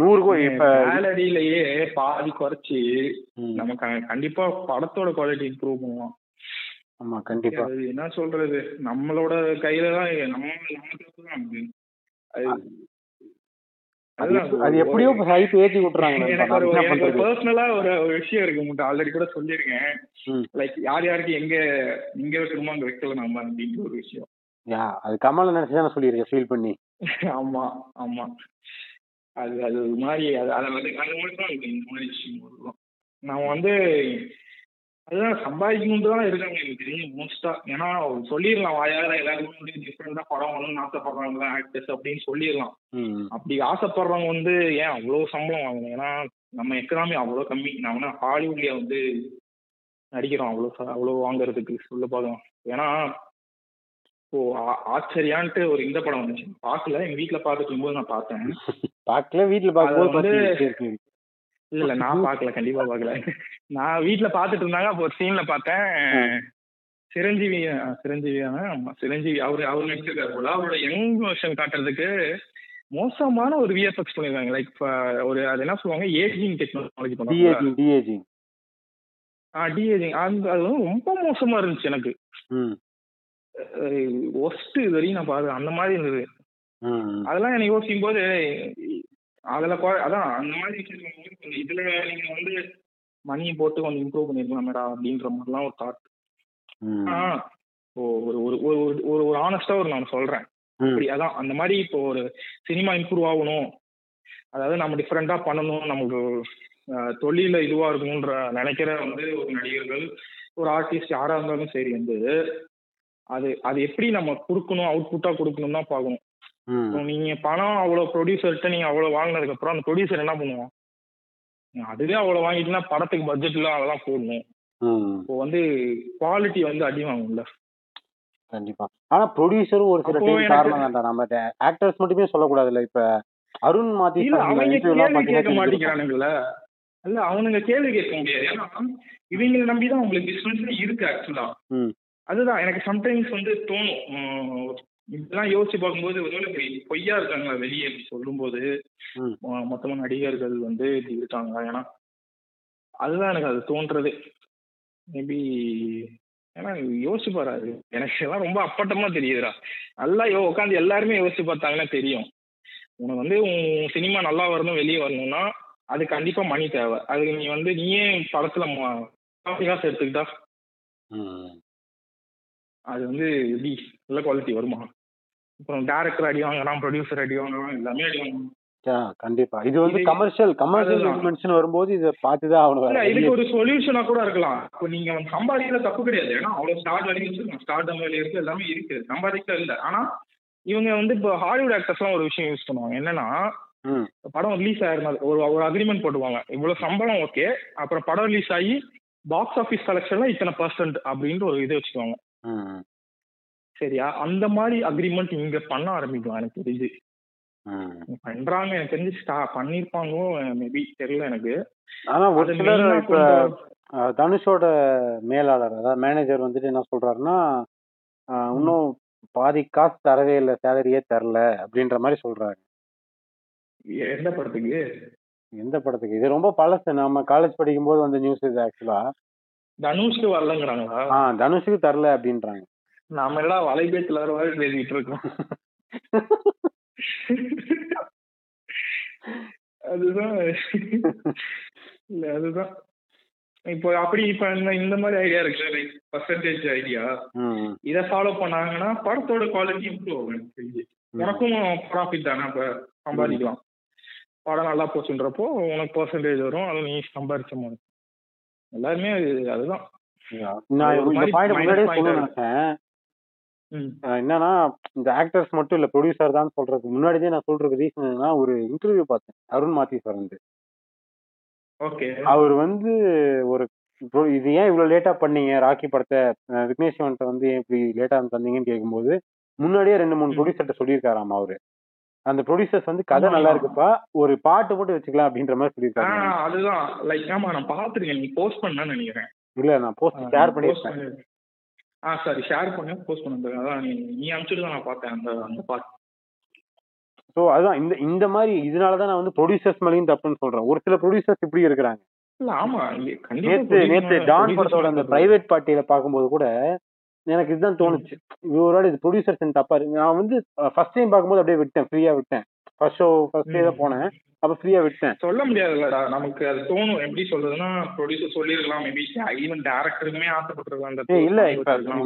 நூறு கோடி இப்ப சேலரியிலேயே பாதி குறைச்சி நம்ம கண்டிப்பா படத்தோட குவாலிட்டி இம்ப்ரூவ் பண்ணலாம் ஆமா கண்டிப்பா. என்ன சொல்றது? நம்மளோட கையில தான் நம்ம தான் அது. எப்படியோ ஹைப் ஏத்தி விட்டுறாங்க. எனக்கு நான் ஒரு எனக்கு பர்சனலா ஒரு விஷயம் இருக்கு உங்கள்கிட்ட ஆல்ரெடி கூட சொல்லியிருக்கேன். ம். லைக் யார் யாருக்கு எங்க எங்க வைக்கணுமோ அங்க வைக்கல நம்ம அப்படின்ற ஒரு விஷயம். யா அது கமல நினைச்சு தான் சொல்லியிருக்கேன் ஃபீல் பண்ணி. <laughs> ஆமா ஆமா. அது அது ஒரு மாதிரி அது அதை வந்து அது மட்டும் தான் இருக்கு. இந்த மாதிரி விஷயம். நான் வந்து அதுதான் சம்பாதிக்கணும்னு தான் இருக்காங்க எனக்கு தெரியும் மோஸ்டா ஏன்னா சொல்லிடலாம் வாயால எல்லாருக்கும் வந்து டிஃப்ரெண்டா படம் வரணும்னு ஆசைப்படுறவங்க தான் ஆக்டர்ஸ் அப்படின்னு சொல்லிடலாம். அப்படி ஆசைப்படுறவங்க வந்து ஏன் அவ்வளோ சம்பளம் வாங்கணும்? ஏன்னா நம்ம எக்கனாமி அவ்வளோ கம்மி. நம்ம ஹாலிவுட்ல வந்து நடிக்கிறோம் அவ்வளோ ச- அவ்வளோ வாங்குறதுக்கு சொல்ல பார்க்கலாம். ஏன்னா இப்போ ஆச்சரியான்ட்டு ஒரு இந்த படம் வந்துச்சு. பார்க்கல எங்க வீட்ல பார்த்துட்டு இருக்கும்போது நான் பார்த்தேன். <laughs> பார்க்கல வீட்டுல பார்க்கும்போது இல்ல இல்ல நான் பார்க்கல கண்டிப்பா <laughs> பார்க்கல நான் வீட்ல பார்த்துட்டு இருந்தாங்க அப்போ ஒரு சீன்ல பார்த்தேன் சிரஞ்சீவி சிரஞ்சீவி சிரஞ்சீவி அவரு அவர் நடிச்சிருக்காரு போல. அவரோட யங் வெர்ஷன் காட்டுறதுக்கு மோசமான ஒரு விஎஃப்எக்ஸ் பண்ணிருக்காங்க. லைக் ஒரு அது என்ன சொல்லுவாங்க? ஏஜிங் டெக்னாலஜி பண்ணுவாங்க ஆ டிஏஜிங் அந்த அது ரொம்ப மோசமா இருந்துச்சு எனக்கு. ஒஸ்ட் இது வரையும் நான் பாரு அந்த மாதிரி இருந்தது. அதெல்லாம் எனக்கு யோசிக்கும் போது அதுல அதான் அந்த மாதிரி விஷயத்துல இதுல நீங்க வந்து மணியை போட்டு கொஞ்சம் இம்ப்ரூவ் பண்ணிருக்கலாம் மேடா அப்படின்ற மாதிரிலாம் ஒரு தாட் ஒரு ஒரு ஒரு ஒரு ஒரு ஆனஸ்டா ஒரு நான் சொல்றேன். அப்படி அதான் அந்த மாதிரி இப்போ ஒரு சினிமா இம்ப்ரூவ் ஆகணும். அதாவது நம்ம டிஃப்ரெண்டா பண்ணணும். நமக்கு தொழில இதுவா இருக்கணும்ன்ற நினைக்கிற வந்து ஒரு நடிகர்கள் ஒரு ஆர்டிஸ்ட் யாரா இருந்தாலும் சரி வந்து அது அது எப்படி நம்ம கொடுக்கணும் அவுட்புட்டா கொடுக்கணும் தான் பார்க்கணும். நீங்க பணம் அவ்வளவு ப்ரொடியூசர்கிட்ட நீங்க அவ்வளவு வாங்கினதுக்கு அப்புறம் அந்த ப்ரொடியூசர் என்ன பண்ணுவோம் அதுவே அவ்வளவு வாங்கிட்டுனா படத்துக்கு பட்ஜெட்ல அதெல்லாம் போடணும். இப்போ வந்து குவாலிட்டி வந்து அடி வாங்கும்ல கண்டிப்பா. ஆனா ப்ரொடியூசரும் ஒரு சில டைம் காரணம் தான் நம்ம ஆக்டர்ஸ் மட்டுமே சொல்லக்கூடாதுல்ல. இப்ப அருண் மாத்தி கேட்க மாட்டேங்கிறானுங்கல்ல இல்ல அவனுங்க கேள்வி கேட்க முடியாது. ஏன்னா இவங்களை நம்பிதான் உங்களுக்கு பிசினஸ் இருக்கு ஆக்சுவலா அதுதான் எனக்கு சம்டைம்ஸ் வந்து தோணும். இதெல்லாம் யோசிச்சு பார்க்கும்போது ஒருவேளை பொய்யா இருக்காங்களா வெளியே சொல்லும்போது மொத்தமா நடிகர்கள் வந்து இப்படி இருக்காங்க ஏன்னா அதுதான் எனக்கு அது தோன்றது. மேபி ஏன்னா யோசிச்சு பாரு எனக்கு எல்லாம் ரொம்ப அப்பட்டமா தெரியுதுடா. நல்லா யோ உட்காந்து எல்லாருமே யோசிச்சு பார்த்தாங்கன்னா தெரியும். உனக்கு வந்து உன் சினிமா நல்லா வரணும் வெளியே வரணும்னா அது கண்டிப்பா மணி தேவை. அதுக்கு நீ வந்து நீயே படத்துல காசு எடுத்துக்கிட்டா. அது வந்து எப்படி நல்ல குவாலிட்டி வருமா? அப்புறம் டேரக்டர் அடி வாங்குறான் ப்ரொடியூசர் அடி வாங்குறான் எல்லாமே அடி வாங்குறான் கண்டிப்பா. இது வந்து கமர்ஷியல் கமர்ஷியல் மூவ்மெண்ட்ஸ் வரும்போது இத பார்த்து தான் ஆகணும் இதுக்கு ஒரு சொல்யூஷனா கூட இருக்கலாம். இப்போ நீங்க வந்து சம்பாதிக்கல தப்பு கிடையாது. ஏன்னா அவ்வளவு ஸ்டார்ட் வரைக்கும் வச்சிருக்கோம். ஸ்டார்ட் வேலையில இருக்கு எல்லாமே இருக்கு. சம்பாதிக்கல இல்ல. ஆனா இவங்க வந்து இப்போ ஹாலிவுட் ஆக்டர்ஸ்லாம் ஒரு விஷயம் யூஸ் பண்ணுவாங்க. என்னன்னா படம் ரிலீஸ் ஆயிருந்தது ஒரு ஒரு அக்ரிமெண்ட் போட்டுவாங்க. இவ்வளவு சம்பளம் ஓகே அப்புறம் படம் ரிலீஸ் ஆகி பாக்ஸ் ஆஃபீஸ் கலெக்ஷன்ல இத்தனை பர்சன்ட் அப்படின்ட்டு ஒரு இது வச்சுக்குவாங்க. சரியா அந்த மாதிரி அக்ரிமெண்ட் இங்க பண்ண ஆரம்பிக்கலாம் எனக்கு தெரிஞ்சு. பண்றாங்க எனக்கு தெரிஞ்சு ஸ்டா பண்ணிருப்பாங்க மேபி தெரியல எனக்கு. ஆனா ஒரு சிலர் இப்ப தனுஷோட மேலாளர் அதாவது மேனேஜர் வந்துட்டு என்ன சொல்றாருன்னா இன்னும் பாதி காசு தரவே இல்லை சேலரியே தரல அப்படின்ற மாதிரி சொல்றாரு எந்த படத்துக்கு? எந்த படத்துக்கு? இது ரொம்ப பழசு. நம்ம காலேஜ் படிக்கும் போது வந்த நியூஸ் இது ஆக்சுவலா தனுஷ்க்கு வரலங்கிறாங்களா? ஆ தனுஷுக்கு தரல அப்படின்றாங்க. நாம எல்லாம் வலைபேச்சுல வர மாதிரி பேசிட்டு இருக்கோம். அதுதான். இல்ல அதுதான். இப்போ அப்படி இப்ப இந்த மாதிரி ஐடியா இருக்கு. லைக் பர்சன்டேஜ் ஐடியா இத ஃபாலோ பண்ணாங்கன்னா படத்தோட குவாலிட்டி இம்ப்ரூவ் ஆகும் எனக்கு தெரிஞ்சு. உனக்கும் ப்ராஃபிட் தானே அப்ப சம்பாதிக்கலாம். படம் நல்லா போச்சுன்றப்போ உனக்கு பர்சன்டேஜ் வரும். அது நீ சம்பாதிச்ச மாதிரி. எல்லாருமே அதுதான். நான் இந்த பாயிண்ட் முன்னாடியே சொல்ல நினைச்சேன். என்னன்னா இந்த ஆக்டர்ஸ் மட்டும் இல்ல ப்ரொடியூசர் தான் சொல்றதுக்கு முன்னாடியே நான் சொல்றதுக்கு ரீசன் என்னன்னா ஒரு இன்டர்வியூ பார்த்தேன். அருண் மாத்தி வந்து. ஓகே அவர் வந்து ஒரு இது ஏன் இவ்வளவு லேட்டா பண்ணீங்க? ராக்கி படத்தை விக்னேஷ் வந்து ஏன் இப்படி லேட்டா தந்தீங்கன்னு கேட்கும்போது முன்னாடியே ரெண்டு மூணு ப்ரொடியூசர்ட்ட சொல்லியிருக்காராம் அவரு. அந்த ப்ரொடியூசர்ஸ் வந்து கதை நல்லா இருக்குப்பா ஒரு பாட்டு மட்டும் வச்சுக்கலாம் அப்படின்ற மாதிரி சொல்லியிருக்காங்க. அதுதான். லைக் ஆமா நான் பாத்துருக்கேன் நீ போஸ்ட் பண்ணான்னு நினைக்கிறேன். இல்ல நான் போஸ்ட் ஷேர் பண்ணிருக்கேன் ஆ சாரி ஷேர் பண்ணி போஸ்ட் பண்ணுங்க அதான் நீ நீ அனுப்பிச்சிட்டு நான் பார்த்தேன் அந்த அந்த பாட்டு ஸோ அதுதான் இந்த இந்த மாதிரி இதனால தான் நான் வந்து ப்ரொடியூசர்ஸ் மேலேயும் தப்புன்னு சொல்றேன். ஒரு சில ப்ரொடியூசர்ஸ் இப்படி இருக்கிறாங்க. இல்ல ஆமா நேத்து நேத்து டான் படத்தோட அந்த பிரைவேட் பார்ட்டியில பார்க்கும்போது கூட எனக்கு இதுதான் தோணுச்சு. இவரோட இது ப்ரொடியூசர்ஸ் தப்பா இருக்கு நான் வந்து ஃபர்ஸ்ட் டைம் பார்க்கும்போது அப்படியே விட்டேன் ஃப்ரீயா விட்டேன். ஃபர்ஸ்ட் ஷோ ஃபர்ஸ்ட் டே தான் போனேன். அப்ப ஃப்ரீயா விட்டேன். சொல்ல முடியாதுல்லடா. நமக்கு அது தோணும். எப்படி சொல்றதுன்னா ப்ரொடியூசர் சொல்லிருக்கலாம் மேபி ஈவன் டேரக்டருக்குமே ஆசைப்பட்டிருக்கலாம் அந்த இல்ல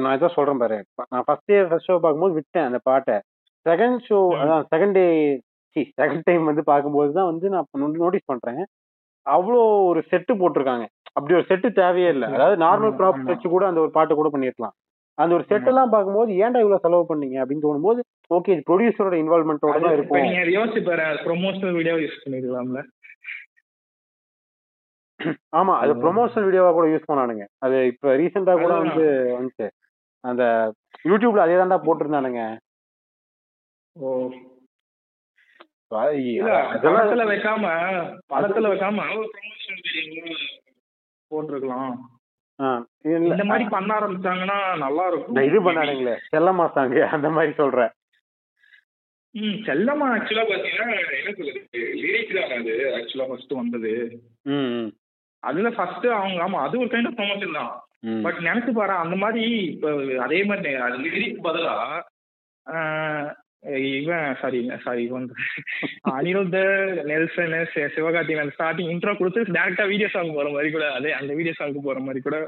நான் இதான் சொல்றேன் பாரு. நான் ஃபர்ஸ்ட் டே ஃபர்ஸ்ட் ஷோ பார்க்கும்போது விட்டேன் அந்த பாட்டை. செகண்ட் ஷோ அதான் செகண்ட் டே சி செகண்ட் டைம் வந்து பார்க்கும்போது தான் வந்து நான் நோட்டீஸ் பண்றேன். அவ்வளோ ஒரு செட்டு போட்டிருக்காங்க. அப்படி ஒரு செட்டு தேவையே இல்லை. அதாவது நார்மல் ப்ராப்ஸ் வச்சு கூட அந்த ஒரு பாட்டு கூட பண்ணிருக்கலாம். அந்த ஒரு செட் எல்லாம் பார்க்கும்போது ஏன்டா இவ்வளவு செலவு பண்ணீங்க? அப்படின்னு தோணும்போது ஓகே இது ப்ரொடியூசரோட இன்வால்மெண்டோட தான் இருக்கும். நீங்க யோசிச்சு பாரு ப்ரொமோஷனல் வீடியோ யூஸ் பண்ணிருக்கலாம்ல. ஆமா அது ப்ரொமோஷனல் வீடியோவா கூட யூஸ் பண்ணானுங்க. அது இப்ப ரீசெண்டா கூட வந்து வந்துச்சு. அந்த யூடியூப்ல அதே தான்டா போட்டிருந்தானுங்க. ஓ. படத்துல வைக்காம படத்துல வைக்காம போட்டிருக்கலாம். இந்த மாதிரி பண்ண ஆரம்பிச்சாங்கன்னா நல்லா இருக்கும் இது பண்ணானுங்களே செல்லம்மா சாங் அந்த மாதிரி சொல்றேன் ம் செல்லம்மா ஆக்சுவலா பாத்தீங்கன்னா என்ன சொல்றது லிரிக் தான் அது ஆக்சுவலா ஃபர்ஸ்ட் வந்தது. அதுல ஃபர்ஸ்ட் அவங்க ஆமா அது ஒரு கைண்ட் ஆஃப் ப்ரொமோஷன் தான். பட் நினைச்சு பாரு அந்த மாதிரி இப்ப அதே மாதிரி லிரிக் பதிலா இவன் சாரி சாரி இவன் அனிருத்த நெல்சன் சி- சிவகார்த்திகேயன் ஸ்டார்டிங் இன்ட்ரோ கொடுத்து டேரக்டா வீடியோ சாங் போற மாதிரி கூட அதே அந்த வீடியோ சாங் போற மாதிரி கூட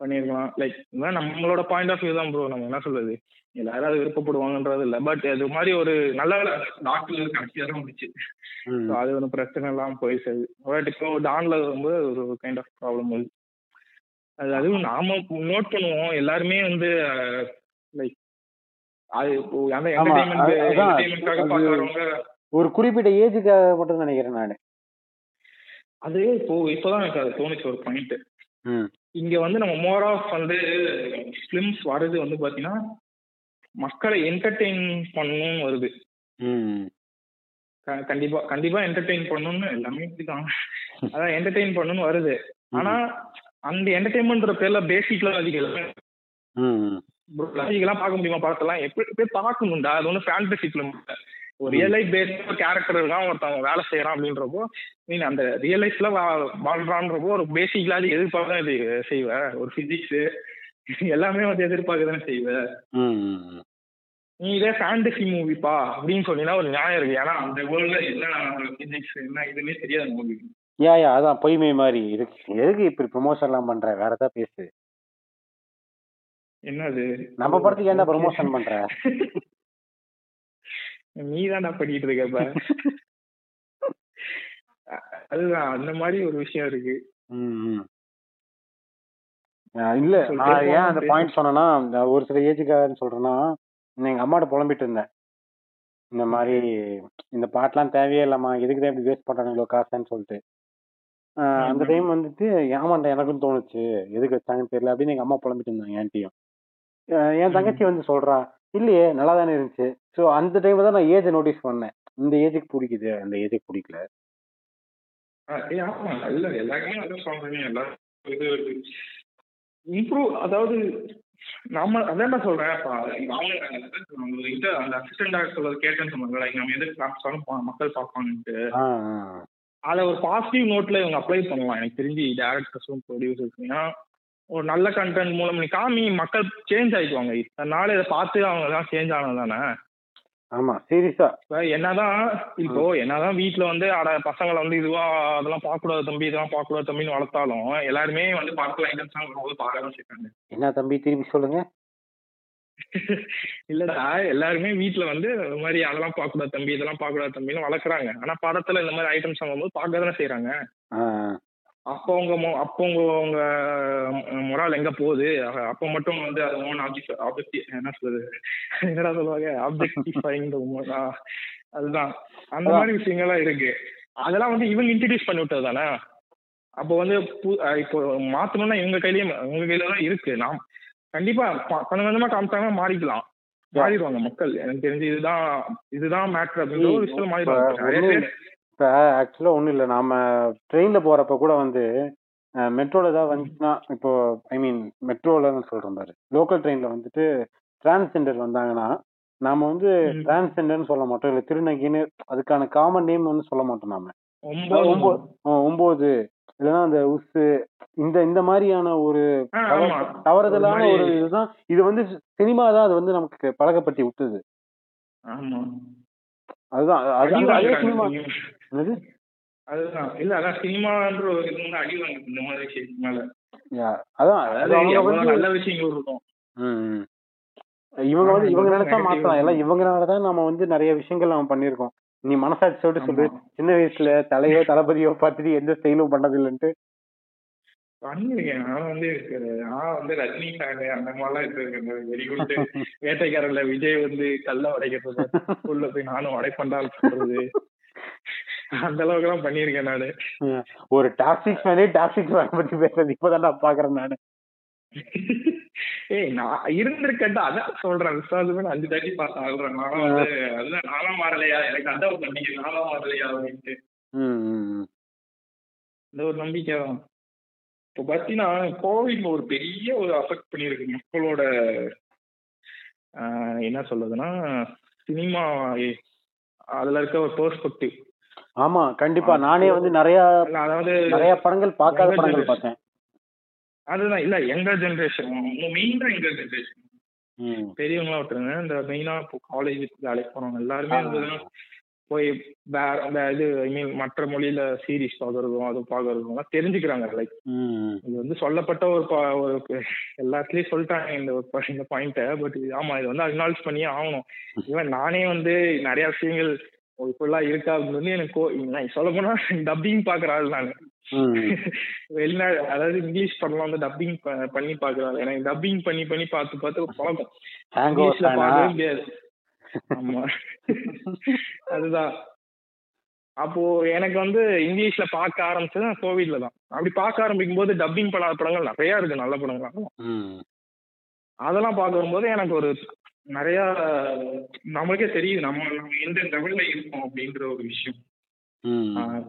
பண்ணிருக்கலாம் லைக் நம்மளோட பாயிண்ட் ஆஃப் வியூ தான் ப்ரோ நம்ம என்ன சொல்றது? எல்லாரும் அது விருப்பப்படுவாங்கன்றது இல்ல பட் அது மாதிரி ஒரு நல்ல டாக்டர் கடைசியாக தான் வந்துச்சு. ம். So அது ஒன்றும் பிரச்சனை இல்லாம போயிடுச்சு. பட் இப்போ டான்ல வந்து ஒரு கைண்ட் ஆஃப் ப்ராப்ளம் வருது அது அதுவும் நாம நோட் பண்ணுவோம். எல்லாருமே வந்து லைக் ஒரு குறிப்பிட்ட ஏஜுக்காக மட்டும் நினைக்கிறேன் நானு. அது இப்போ இப்போதான் எனக்கு அது தோணுச்சு ஒரு பாயிண்ட். இங்க வந்து நம்ம மோர் ஆஃப் வந்து ஃபிலிம்ஸ் வர்றது வந்து பாத்தீங்கன்னா மக்களை என்டர்டெயின் பண்ணணும் வருது. கண்டிப்பா கண்டிப்பா என்டர்டெயின் பண்ணணும்னு எல்லாமே இதுதான் அதான் என்டர்டெயின் பண்ணணும்னு வருது. ஆனா அந்த என்டர்டெயின்மெண்ட்ற பேர்ல பேசிக்லாம் அதிகம். லாஜிக்கெல்லாம் பார்க்க முடியுமா படத்தெல்லாம்? எப்படி பார்க்கணும்டா? அது ஒன்றும் ஃபேண்டசி ஃபிலிம் ஒரு ரியல் லைஃப் பேஸ்ட் கேரக்டர் இருக்கான் ஒருத்தவங்க வேலை செய்யறான் அப்படின்றப்போ நீ அந்த ரியல் லைஃப்ல வாழ்றான்றப்போ ஒரு பேசிக் லாஜிக் எதிர்பார்க்க தான் இது செய்வ. ஒரு பிசிக்ஸ் எல்லாமே வந்து எதிர்பார்க்க தானே செய்வ. ம். ம். நீ இதே ஃபேண்டசி மூவிப்பா அப்படின்னு சொன்னீங்கன்னா ஒரு நியாயம் இருக்கு. ஏன்னா அந்த வேர்ல்ட்ல என்ன பிசிக்ஸ் என்ன இதுன்னே தெரியாது மூவி யா யா அதான் பொய்மை மாதிரி இதுக்கு எதுக்கு இப்படி ப்ரொமோஷன் எல்லாம் பண்ற? வேற ஏதாவது பேசு. என்னது? நம்ம படத்துக்கு ஏன்டா ப்ரொமோஷன் பண்ற? நீ தான்டா பண்ணிட்டு இருக்க இப்ப அதுதான் அந்த மாதிரி ஒரு விஷயம் இருக்கு. இல்ல நான் ஏன் அந்த. பாயிண்ட் சொன்னேன்னா ஒரு சில ஏஜுக்காகன்னு சொல்றேன்னா எங்க அம்மாட்ட புலம்பிட்டு இருந்தேன். இந்த மாதிரி இந்த பாட்டெல்லாம் தேவையே இல்லம்மா எதுக்கு தான் இப்படி வேஸ்ட் பண்றாங்க இவ்வளோ காசுன்னு சொல்லிட்டு. அந்த. டைம் வந்துட்டு ஏமாண்டா எனக்கும் தோணுச்சு. எதுக்கு வச்சாங்கன்னு தெரியல அப்படின்னு எங்க அம்மா புலம்பிட்டு இருந்தாங்க என்கிட்டயும். ஆ, என் தங்கச்சி வந்து சொல்றா இல்லையே நல்லா தானே இருந்துச்சு. ஸோ அந்த டைம்ல தான் நான் ஏஜை நோட்டீஸ் பண்ணேன். இந்த ஏஜுக்கு பிடிக்குது அந்த ஏஜுக்கு பிடிக்கல. ஆமா இல்ல எல்லாருமே அதான் சொல்றேன் எல்லாரும் இது இம்ப்ரூவ் அதாவது நாம அதான் சொல்றேன். அந்த அசிஸ்டன்ட் டாக்டர் சொல்றது கேட்டேன்னு சொன்னாங்க நம்ம எதுக்கு காமிச்சாலும் மக்கள் பார்ப்பாங்கன்ட்டு. அதை ஒரு பாசிட்டிவ் நோட்ல இவங்க அப்ளை பண்ணலாம். எனக்கு தெரிஞ்சு டேரக்டர்ஸும் ப்ரொடியூசர்ஸ் ஏன்னா ஒரு நல்ல கண்டென்ட் மூலம் நீ காமி மக்கள் சேஞ்ச் ஆயிக்குவாங்க. இதனால இதை பார்த்து அவங்க தான் சேஞ்ச் ஆனது தானே? ஆமா சீரியஸா. என்னதான் இப்போ என்னதான் வீட்ல வந்து அட பசங்களை வந்து இதுவா அதெல்லாம் பார்க்க கூடாது தம்பி இதெல்லாம் பார்க்க கூடாது தம்பின்னு வளர்த்தாலும் எல்லாருமே வந்து பார்க்கலாம் ஐட்டம்ஸ் வரும்போது பார்க்க தான் செய்றாங்க என்ன தம்பி திருப்பி சொல்லுங்க. <laughs> இல்லடா எல்லாருமே வீட்ல வந்து இந்த மாதிரி அதெல்லாம் பார்க்க கூடாது தம்பி இதெல்லாம் பார்க்க கூடாது தம்பின்னு வளர்க்குறாங்க. ஆனா படத்துல இந்த மாதிரி ஐட்டம்ஸ் வரும்போது பார்க்க தானே செய்றாங்க. ஆ. அப்போ உங்க அப்போ உங்க உங்க மொரால் எங்க போகுது? அப்போ மட்டும் வந்து அது ஓன் ஆப்ஜெக்ட் ஆப்ஜெக்ட் என்ன சொல்றது? என்னடா சொல்லுவாங்க? ஆப்ஜெக்டிஃபைங் அதுதான். அந்த மாதிரி விஷயங்கள்லாம் இருக்கு. அதெல்லாம் வந்து இவங்க இன்ட்ரடியூஸ் பண்ணி விட்டது தானே அப்போ வந்து இப்போ மாத்தணும்னா இவங்க கையிலயும் உங்க கையில தான் இருக்கு. நாம் கண்டிப்பா கொஞ்சம் கொஞ்சமா காமிச்சாங்கன்னா மாறிக்கலாம். மாறிடுவாங்க மக்கள். எனக்கு தெரிஞ்சு இதுதான் இதுதான் மேட்ரு அப்படின்ற ஒரு விஷயம் மாறிடுவாங்க. இப்ப ஆக்சுவலா ஒண்ணும் இல்ல. நாம ட்ரெயின்ல போறப்ப கூட வந்து மெட்ரோல ஏதாவது வந்துச்சுன்னா இப்போ ஐ மீன் மெட்ரோல சொல்றேன் பாரு. லோக்கல் ட்ரெயின்ல வந்துட்டு டிரான்ஸ்ஜெண்டர் வந்தாங்கன்னா நாம வந்து ம். சொல்ல மாட்டோம். இல்ல திருநங்கின்னு அதுக்கான காமன் நேம் வந்து சொல்ல மாட்டோம் நாம. ஒன்பது ஒன்பது ஆ, ஒன்பது இல்லைன்னா அந்த உசு இந்த இந்த மாதிரியான ஒரு ஆ, தவ- ஆமா. தவறுதலான ஒரு இதுதான். இது வந்து சினிமா தான் அது வந்து நமக்கு பழக்கப்படுத்தி விட்டுது. ஆமா. அதுதான். அது- அடி அந்த- அதே வாங்குறாங்க சினிமா சினிமா. என்னது அதுதான். இல்ல அதான் சினிமான்ற ஒரு இது வந்து அடி வாங்குது இந்த மாதிரி விஷயத்தினால யா, அதான் நல்ல விஷயங்கள் இருக்கும். இவங்க வந்து இவங்க நினைச்சா மாத்தலாம் எல்லாம். இவங்கனாலதான் நம்ம வந்து நிறைய விஷயங்கள் நம்ம பண்ணிருக்கோம் நீ மனசாட்சியோட சொல்லு. சின்ன வயசுல தலையோ தளபதியோ பார்த்துட்டு எந்த ஸ்டைலும் பண்ணது இல்லைன்ட்டு பண்ணிருக்கேன் நான் வந்து நான் வந்து ரஜினி ஃபேனு அந்த மாதிரிலாம் குட் வேட்டைக்காரர்ல விஜய் வந்து கல்ல உடைக்கிறது. உள்ள போய் நானும் உடைப்பண்டால் சொல்றது அந்த அளவுக்கு எல்லாம் பண்ணியிருக்கேன் நானு. ஒரு டாக்ஸிக் ஃபேனே டாக்ஸிக் ஃபேன் பத்தி பேசுறது இப்பதான் நான் பாக்குறேன் நானு. ஏய் நான் இருந்திருக்கேன்டா அதான் சொல்றேன். விசுவாசமே அஞ்சு தாட்டி பார்த்து ஆகுறேன் நானும் வந்து அதுதான் நானும் மாறலையா? எனக்கு அந்த ஒரு நம்பிக்கை. நானும் மாறலையா அப்படின்ட்டு. இந்த ஒரு நம்பிக்கை தான். இப்போ பார்த்தீங்கன்னா கோவிட் ஒரு பெரிய ஒரு அஃபெக்ட் பண்ணியிருக்கு மக்களோட என்ன சொல்றதுன்னா சினிமா அதுல இருக்க ஒரு பெர்ஸ்பெக்டிவ் ஆமா கண்டிப்பா. நானே வந்து நிறைய அதாவது நிறைய படங்கள் பார்க்காத படங்கள். பார்த்தேன். அதுதான் இல்ல எங்க ஜென்ரேஷன் மெயினா எங்க ஜென்ரேஷன் பெரியவங்களா விட்டுருங்க இந்த மெயினா இப்போ காலேஜ் வேலைக்கு போறவங்க எல்லாருமே. வந்து போய் இது ஐ மீன் மற்ற மொழியில சீரிஸ் பார்க்கறதும் அது பார்க்கறதும் எல்லாம் தெரிஞ்சுக்கிறாங்க லைக் இது வந்து சொல்லப்பட்ட ஒரு ஒரு எல்லாத்துலயும் சொல்லிட்டாங்க இந்த இந்த பாயிண்ட்டை பட் ஆமா இது வந்து அக்னாலஜ் பண்ணியே ஆகணும். <laughs> ஈவன் நானே வந்து நிறைய விஷயங்கள் ஓ, இப்படிலாம் இருக்கா அப்படின்னு வந்து எனக்கு நான் சொல்ல போனா டப்பிங் பாக்குற ஆள் நான். வெளிநாடு அதாவது இங்கிலீஷ் படம்லாம் வந்து டப்பிங் பண்ணி பாக்குறாள் எனக்கு டப்பிங் பண்ணி பண்ணி பார்த்து பார்த்து பழக்கம். இங்கிலீஷ்ல பார்க்கவே முடியாது. ஆமா. அதுதான். அப்போ எனக்கு வந்து இங்கிலீஷ்ல பார்க்க ஆரம்பிச்சது கோவிட்ல தான். அப்படி பார்க்க ஆரம்பிக்கும் போது டப்பிங் பண்ணாத படங்கள் நிறைய இருக்கு நல்ல படங்கள் அதெல்லாம் பார்க்க வரும்போது எனக்கு ஒரு நிறைய நம்மளுக்கே தெரியுது நம்ம நம்ம எந்த லெவல்ல இருக்கோம் அப்படின்ற ஒரு விஷயம்.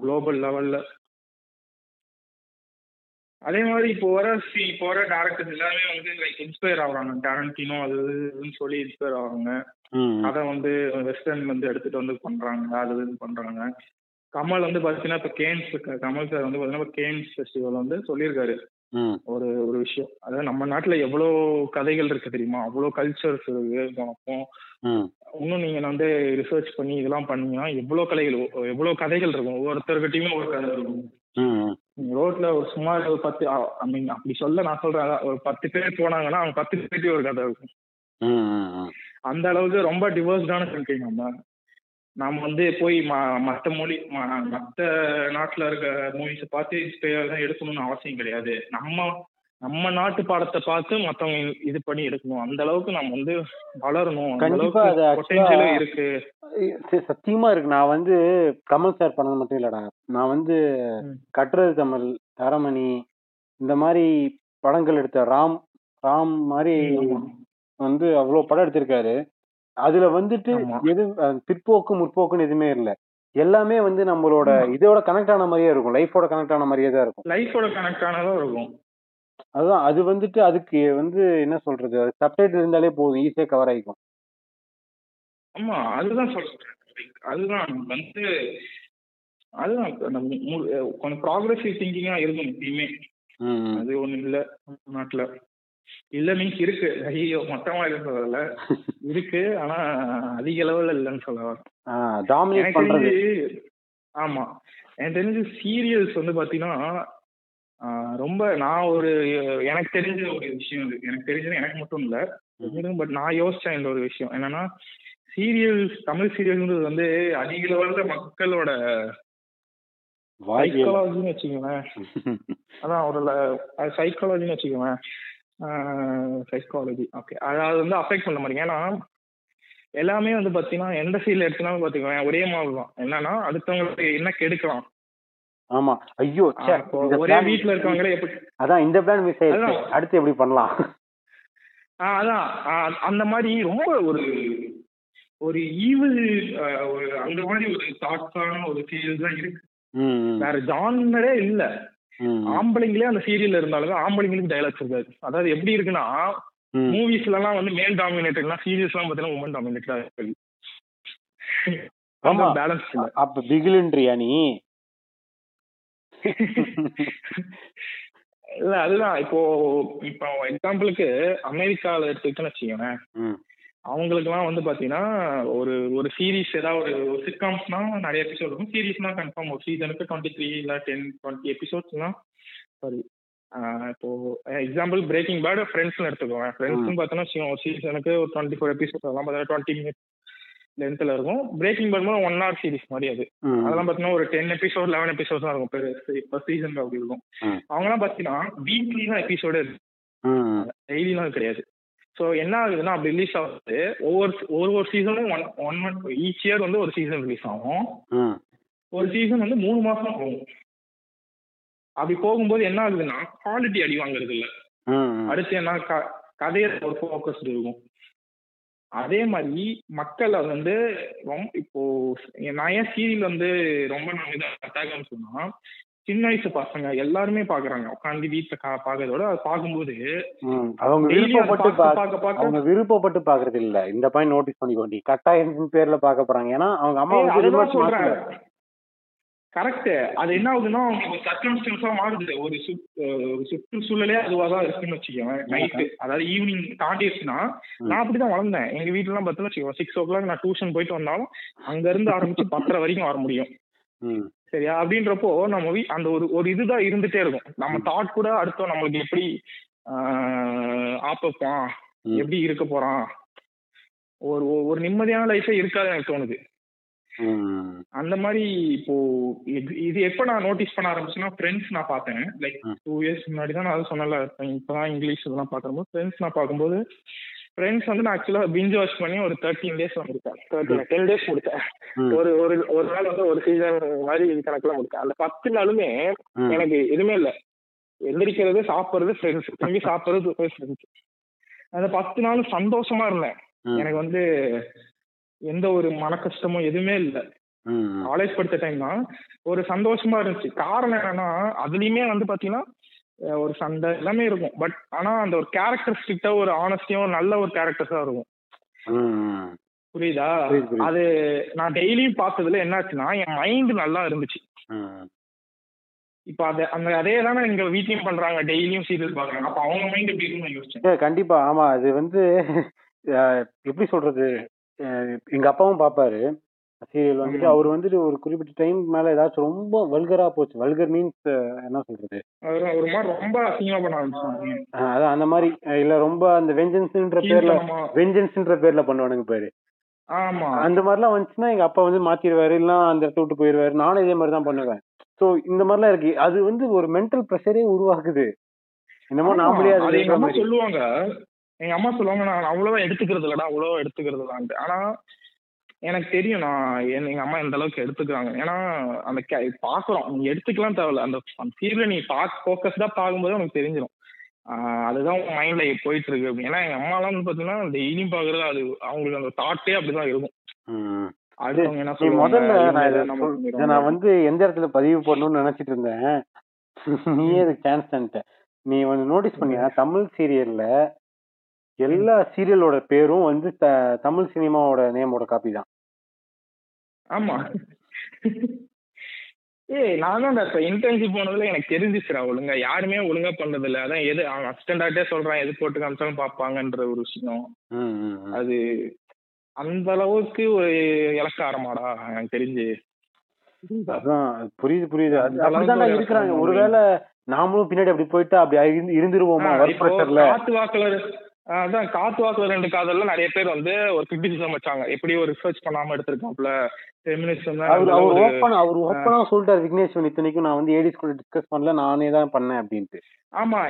குளோபல் லெவல்ல அதே மாதிரி இப்போ வர இப்போ வர டேரக்டர்ஸ் எல்லாமே வந்து லைக் இன்ஸ்பயர் ஆகுறாங்க. டேரண்டினோ அது இதுன்னு சொல்லி இன்ஸ்பயர் ஆகுறாங்க. அதை வந்து வெஸ்டர்ன் வந்து எடுத்துட்டு வந்து பண்றாங்க அது இது பண்றாங்க. கமல் வந்து பாத்தீங்கன்னா இப்போ கேன்ஸ் கமல் சார் வந்து பாத்தீங்கன்னா கேன்ஸ் ஃபெஸ்டிவல் வந்து சொல்லியிருக்காரு. ஒரு ஒரு விஷயம். அதாவது நம்ம நாட்டுல எவ்வளோ கதைகள் இருக்கு தெரியுமா? அவ்வளோ கல்ச்சர்ஸ் இருக்கு அப்போ ம். இன்னும் நீங்க வந்து ரிசர்ச் பண்ணி இதெல்லாம் பண்ணீங்கன்னா எவ்வளோ கதைகள் எவ்வளோ கதைகள் இருக்கும். ஒவ்வொருத்தர்கிட்டயுமே ஒரு கதை இருக்கும். ரோட்ல ஒரு சுமார் ஒரு பத்து ஐ மீன் அப்படி சொல்ல நான் சொல்றேன். ஒரு பத்து பேர் போனாங்கன்னா அவங்க பத்து பேர்ட்டையும் ஒரு கதை இருக்கும். அந்த அளவுக்கு ரொம்ப டிவர்ஸ்டான கண்ட்ரி நம்ம. நம்ம வந்து போய் ம- மத்த மொழி ம- மத்த நாட்டுல இருக்க மூவிஸை பார்த்து இன்ஸ்பயர் தான் எடுக்கணும்னு அவசியம் கிடையாது. நம்ம நம்ம நாட்டு பாடத்தை பார்த்து மத்தவங்க இது பண்ணி எடுக்கணும். அந்த அளவுக்கு நம்ம வந்து வளரணும். கண்டிப்பா இருக்கு. சத்தியமா இருக்கு. நான் வந்து கமல் சார் பண்ணது மட்டும் இல்லடா. நான் வந்து. கட்டுறது தமிழ் தரமணி இந்த மாதிரி படங்கள் எடுத்த ராம் ராம் மாதிரி. வந்து அவ்வளோ படம் எடுத்திருக்காரு. அதுல வந்துட்டு ஆமா. எது அஹ், பிற்போக்கு முற்போக்குன்னு எதுவுமே இல்லை. எல்லாமே வந்து நம்மளோட இதோட கனெக்ட் ஆன மாதிரியே இருக்கும். லைஃபோட கனெக்ட் ஆன மாதிரியே தான் இருக்கும். லைஃபோட கனெக்ட் ஆனதும் இருக்கும். அதுதான். அது வந்துட்டு அதுக்கு வந்து என்ன சொல்றது? சப்டைட்டில் இருந்தாலே போதும். ஈஸியா கவர் ஆயிக்கும். ஆமா. அதுதான் சொல்றேன் அதுதான் வந்து அதுதான் கொஞ்சம் ப்ராக்ரஸிவ் திங்கிங்கா இருக்கும் எப்பயுமே. ம், ம். அது ஒண்ணு இல்ல. நம்ம நாட்டுல. இல்ல மீன்ஸ் இருக்கு. ஐயோ மொத்தமா இல்லைன்னு சொல்லல. இருக்கு ஆனா அதிக அளவுல இல்லைன்னு சொல்ல வரேன். ஆமா. எனக்கு தெரிஞ்சு சீரியல்ஸ் வந்து பாத்தீங்கன்னா ரொம்ப நான் ஒரு எனக்கு தெரிஞ்ச ஒரு விஷயம் இது. எனக்கு தெரிஞ்சது எனக்கு மட்டும் இல்ல. பட் நான் யோசிச்சேன் இந்த ஒரு விஷயம். என்னன்னா சீரியல்ஸ் தமிழ் சீரியல்ன்றது வந்து அதிக லெவல்ல மக்களோட சைக்காலஜின்னு வச்சுக்கோங்களேன். <laughs> அதான் ஒரு சைக்காலஜின்னு வச்சுக்கோங்க சைக்காலஜி ஓகே அதாவது வந்து அஃபெக்ட் பண்ண மாதிரி ஏன்னா எல்லாமே வந்து பாத்தீங்கன்னா எந்த ஃபீல்ட் எடுத்துனாலும் பாத்துக்கோங்க ஒரே மாதிரி தான் என்னன்னா அடுத்தவங்களுக்கு என்ன கெடுக்கலாம். ஆமா. ஐயோ ஒரே வீட்ல இருக்கவங்களே எப்படி அதான் இந்த பிளான் மிஸ் ஆயிடுச்சு. அடுத்து எப்படி பண்ணலாம்? அதான். அந்த மாதிரி ரொம்ப ஒரு ஒரு ஈவில் ஒரு அந்த மாதிரி ஒரு தாட்ஸான ஒரு சீரியல் தான் இருக்கு. வேற ஜானரே இல்ல. ஆம்பளைங்களே அந்த சீரியல்ல இருந்தாலும் ஆம்பளைங்களுக்கு டைலாக்ஸ் இருக்காது. அதாவது எப்படி இருக்குன்னா. மூவிஸ்ல எல்லாம் வந்து மேல் டாமினேட்டட்னா சீரியஸ் எல்லாம் பாத்தீங்கன்னா உமன் டாமினேட்டடா இருக்கு ஆமா. பேலன்ஸ் இல்ல. அப்ப பிகிலுன்றியா நீ? இல்ல அதுதான். இப்போ இப்போ எக்ஸாம்பிளுக்கு அமெரிக்கால எடுத்துக்கிட்டோன்னு வச்சுக்கோங்களேன். ம், அவங்களுக்குலாம் வந்து பாத்தீங்கன்னா ஒரு ஒரு சீரிஸ் ஏதாவது ஒரு சிட்காம்ஸ்னா நிறைய எபிசோட் இருக்கும். சீரிஸ்னா கன்ஃபார்ம் ஒரு சீசனுக்கு டுவெண்ட்டி த்ரீ இல்ல டென் டுவெண்ட்டி எபிசோட்ஸ்னா சாரி இப்போ எக்ஸாம்பிள் பிரேக்கிங் பேட் ஃப்ரெண்ட்ஸ்னு எடுத்துக்கோங்க. ஃப்ரெண்ட்ஸ்னு பார்த்தோன்னா ஒரு சீசனுக்கு ஒரு டுவெண்ட்டி ஃபோர் எபிசோட் அதெல்லாம் பார்த்தீங்கன்னா டுவெண்ட்டி மினிட்ஸ் லென்த்தில் இருக்கும். Breaking bad one hour series மாதிரி அது. அதெல்லாம் பார்த்தீங்கன்னா ஒரு டென் எபிசோட் லெவன் எபிசோட்ஸ் தான் இருக்கும். பெரு இப்போ சீசன் அப்படி இருக்கும். அவங்கலாம் பார்த்தீங்கன்னா வீக்லி தான் எபிசோடு டெய்லிலாம் கிடையாது. ஸோ என்ன ஆகுதுன்னா அப்படி ரிலீஸ் ஆகுது. ஒவ்வொரு ஒரு ஒரு சீசனும் one one month each year வந்து ஒரு சீசன் ரிலீஸ் ஆகும். ஒரு சீசன் வந்து மூணு மாசம் போகும் அப்படி போகும்போது என்ன ஆகுதுன்னா குவாலிட்டி அடி வாங்குறது இல்ல. அடுத்து என்ன கதையில ஒரு ஃபோக்கஸ் இருக்கும். அதே மாதிரி மக்கள் அது வந்து ரொம்ப இப்போ நான் ஏன் சீரியல் வந்து ரொம்ப நான் இதை அட்டாகன்னு சொன்னா சின்ன வயசு பசங்க எல்லாருமே பாக்குறாங்க. உட்காந்து வீட்டுல பாக்குறதோட அதை பார்க்கும்போது ம். அவங்க விருப்பப்பட்டு அவங்க விருப்பப்பட்டு பாக்குறது இல்ல. இந்த பாயிண்ட் நோட்டீஸ் பண்ணிக்கோண்டி கட்டாயத்தின் பேர்ல பார்க்க போறாங்க. ஏன்னா அவங்க அம்மா வந்து மாத்தல. கரெக்ட் அது என்ன ஆகுதுன்னா சர்க்கம்ஸ்டன்ஸா மாறுது. ஒரு சுற்றுச்சூழலே அதுவாக தான் இருக்குன்னு வச்சுக்கோங்க. நைட்டு அதாவது ஈவினிங் தாண்டிடுச்சுன்னா நான் அப்படிதான் வளர்ந்தேன். எங்க வீட்டுல எல்லாம் பார்த்தா வச்சுக்கோங்க சிக்ஸ் ஓ கிளாக் நான் டியூஷன் போயிட்டு வந்தாலும் அங்க இருந்து ஆரம்பிச்சு பத்தரை வரைக்கும் வர முடியும். சரியா? அப்படின்றப்போ நம்ம அந்த ஒரு ஒரு இதுதான் இருந்துட்டே இருக்கும். நம்ம தாட் கூட அடுத்தோம் நம்மளுக்கு எப்படி ஆப்பப்பான். எப்படி இருக்க போறான்? ஒரு ஒரு- நிம்மதியான லைஃபே இருக்காது எனக்கு தோணுது. அந்த மாதிரி இப்போ இது- எப்ப நான் நோட்டீஸ் பண்ண ஆரம்பிச்சேன்னா ஃப்ரெண்ட்ஸ் நான் பார்த்தேன். லைக். டூ இயர்ஸ் முன்னாடி தான் நான் சொன்னல இப்பதான் இங்கிலீஷ் இதெல்லாம் பார்க்கும்போது ஃப்ரெண்ட்ஸ் நான் பார்க்கும்போது ஃப்ரெண்ட்ஸ் வந்து நான் ஆக்சுவலாக பிஞ்ச் வாஷ் பண்ணி ஒரு தேர்ட்டீன் டேஸ் வந்திருக்கேன் தேர்ட்டின் டென் டேஸ் முடித்தேன் ம். ஒரு ஒரு ஒரு நாள் வந்து ஒரு சீசன் மாதிரி கணக்குல முடித்தேன் அந்த பத்து நாளுமே ம். எனக்கு எதுவுமே இல்லை. எந்திரிக்கிறது சாப்பிட்றது ஃப்ரெண்ட்ஸ் திரும்பி சாப்பிட்றது ஃப்ரெண்ட்ஸ் அந்த பத்து நாள் சந்தோஷமா இருந்தேன். ம். எனக்கு வந்து எந்த ஒரு மன கஷ்டமும் எதுவுமே இல்லை. காலேஜ் படித்த டைம் தான். ஒரு சந்தோஷமா இருந்துச்சு. காரணம் என்னன்னா அதுலயுமே வந்து பாத்தீங்கன்னா ஒரு சண்டை எல்லாமே இருக்கும். பட் ஆனா அந்த ஒரு கேரக்டரிஸ்டிக்கா ஒரு ஆனஸ்டியும் ஒரு நல்ல ஒரு கேரக்டர்ஸா இருக்கும். புரியுதா. அது நான் டெய்லியும் பார்த்ததுல என்னாச்சுன்னா என் மைண்ட் நல்லா இருந்துச்சு. இப்ப அது அந்த அதே தானே எங்க வீட்லயும் பண்றாங்க டெய்லியும் சீரியல் பாக்குறாங்க அப்ப அவங்க மைண்ட் எப்படி இருக்குன்னு யோசிச்சேன். கண்டிப்பா. ஆமா அது வந்து எப்படி சொல்றது? எங்க அப்பாவும் பாப்பாரு. சீரியல் வந்துட்டு. அவர் வந்துட்டு ஒரு குறிப்பிட்ட டைம் மேல ஏதாச்சும் ரொம்ப வல்கரா போச்சு. வல்கர் மீன்ஸ் என்ன சொல்றது? அது ஒரு மாதிரி ரொம்ப அசிங்கமா பண்ண ஆரம்பிச்சாங்க அதான் அந்த மாதிரி இல்ல ரொம்ப அந்த வெஞ்சன்ஸ்ன்ற பேர்ல. வெஞ்சன்ஸ்ன்ற பேர்ல பண்ணுவானுங்க பாரு. ஆமா. அந்த மாதிரிலாம் வந்துச்சுன்னா எங்க அப்பா வந்து மாத்திடுவாரு இல்லைன்னா அந்த இடத்த விட்டு போயிடுவாரு நானும் இதே மாதிரி தான் பண்ணுவேன். சோ இந்த மாதிரிலாம் இருக்கு. அது வந்து ஒரு மென்டல் ப்ரெஷரே உருவாக்குது. என்னமோ நாமளே அது மாதிரி. சொல்லுவாங்க. எங்க அம்மா சொல்லுவாங்க நான் அவ்வளவா எடுத்துக்கிறது இல்லடா அவ்வளவா எடுத்துக்கிறது இல்லடான்ட்டு ஆனா எனக்கு தெரியும். நான் எங்க அம்மா எந்த அளவுக்கு எடுத்துக்கிறாங்க. ஏன்னா அந்த பாக்குறோம். நீ எடுத்துக்கலாம் தேவையில்ல. அந்த சீரியல நீ பாக் ஃபோக்கஸ்டா பார்க்கும்போது உனக்கு தெரிஞ்சிடும் அதுதான் உன் மைண்ட்ல போயிட்டு இருக்கு அப்படின்னு ஏன்னா எங்க அம்மாலாம் வந்து பாத்தீங்கன்னா டெய்லியும் பாக்குறது அது அவங்களுக்கு அந்த தாட்டே அப்படிதான் இருக்கும். சொல்லுவாங்க? முதல்ல நான் இதை இதை வந்து எந்த இடத்துல பதிவு பண்ணணும்னு நினைச்சிட்டு இருந்தேன்? <laughs> நீயே இதுக்கு சான்ஸ் தந்துட்ட. நீ வந்து நோட்டீஸ் பண்ணியா? தமிழ் சீரியல்ல எல்லா சீரியலோட பேரும் வந்து தமிழ் சினிமாவோட நேமோட காப்பி தான். ஆமா. ஏய் நான் தான் இப்ப இன்டர்ன்ஷிப் போனதுல எனக்கு தெரிஞ்சிச்சுடா ஒழுங்கா. யாருமே ஒழுங்கா பண்றது இல்ல அதான் எது அவன் அசிஸ்டன்டாட்டே சொல்றான் எது போட்டு காமிச்சாலும் பாப்பாங்கன்ற ஒரு விஷயம். அது அந்த அளவுக்கு ஒரு இலக்காரமாடா எனக்கு தெரிஞ்சு. அதான் அது புரியுது புரியுது ஒரு இருக்கிறாங்க. ஒருவேளை நாமளும் பின்னாடி அப்படி போயிட்டு அப்படி இருந்து- இருந்துருவோமா காத்து வாக்குல அதான் காத்து வாக்குல ரெண்டு காதல்ல நிறைய பேர் வந்து ஒரு கிரிட்டிசிசம் வச்சாங்க. எப்படி ஒரு ரிசர்ச் பண்ணாம எடுத்திருக்காப்ல ஃபெமினிசம் அவர் அவர் ஓப்பன் அவர் ஓப்பனா சொல்லிட்டாரு விக்னேஸ்வன் இத்தனைக்கும் நான் வந்து ஏடி ஸ்கூல் டிஸ்கஸ் பண்ணல நானே தான் பண்ணேன் அப்படின்ட்டு. ஆமா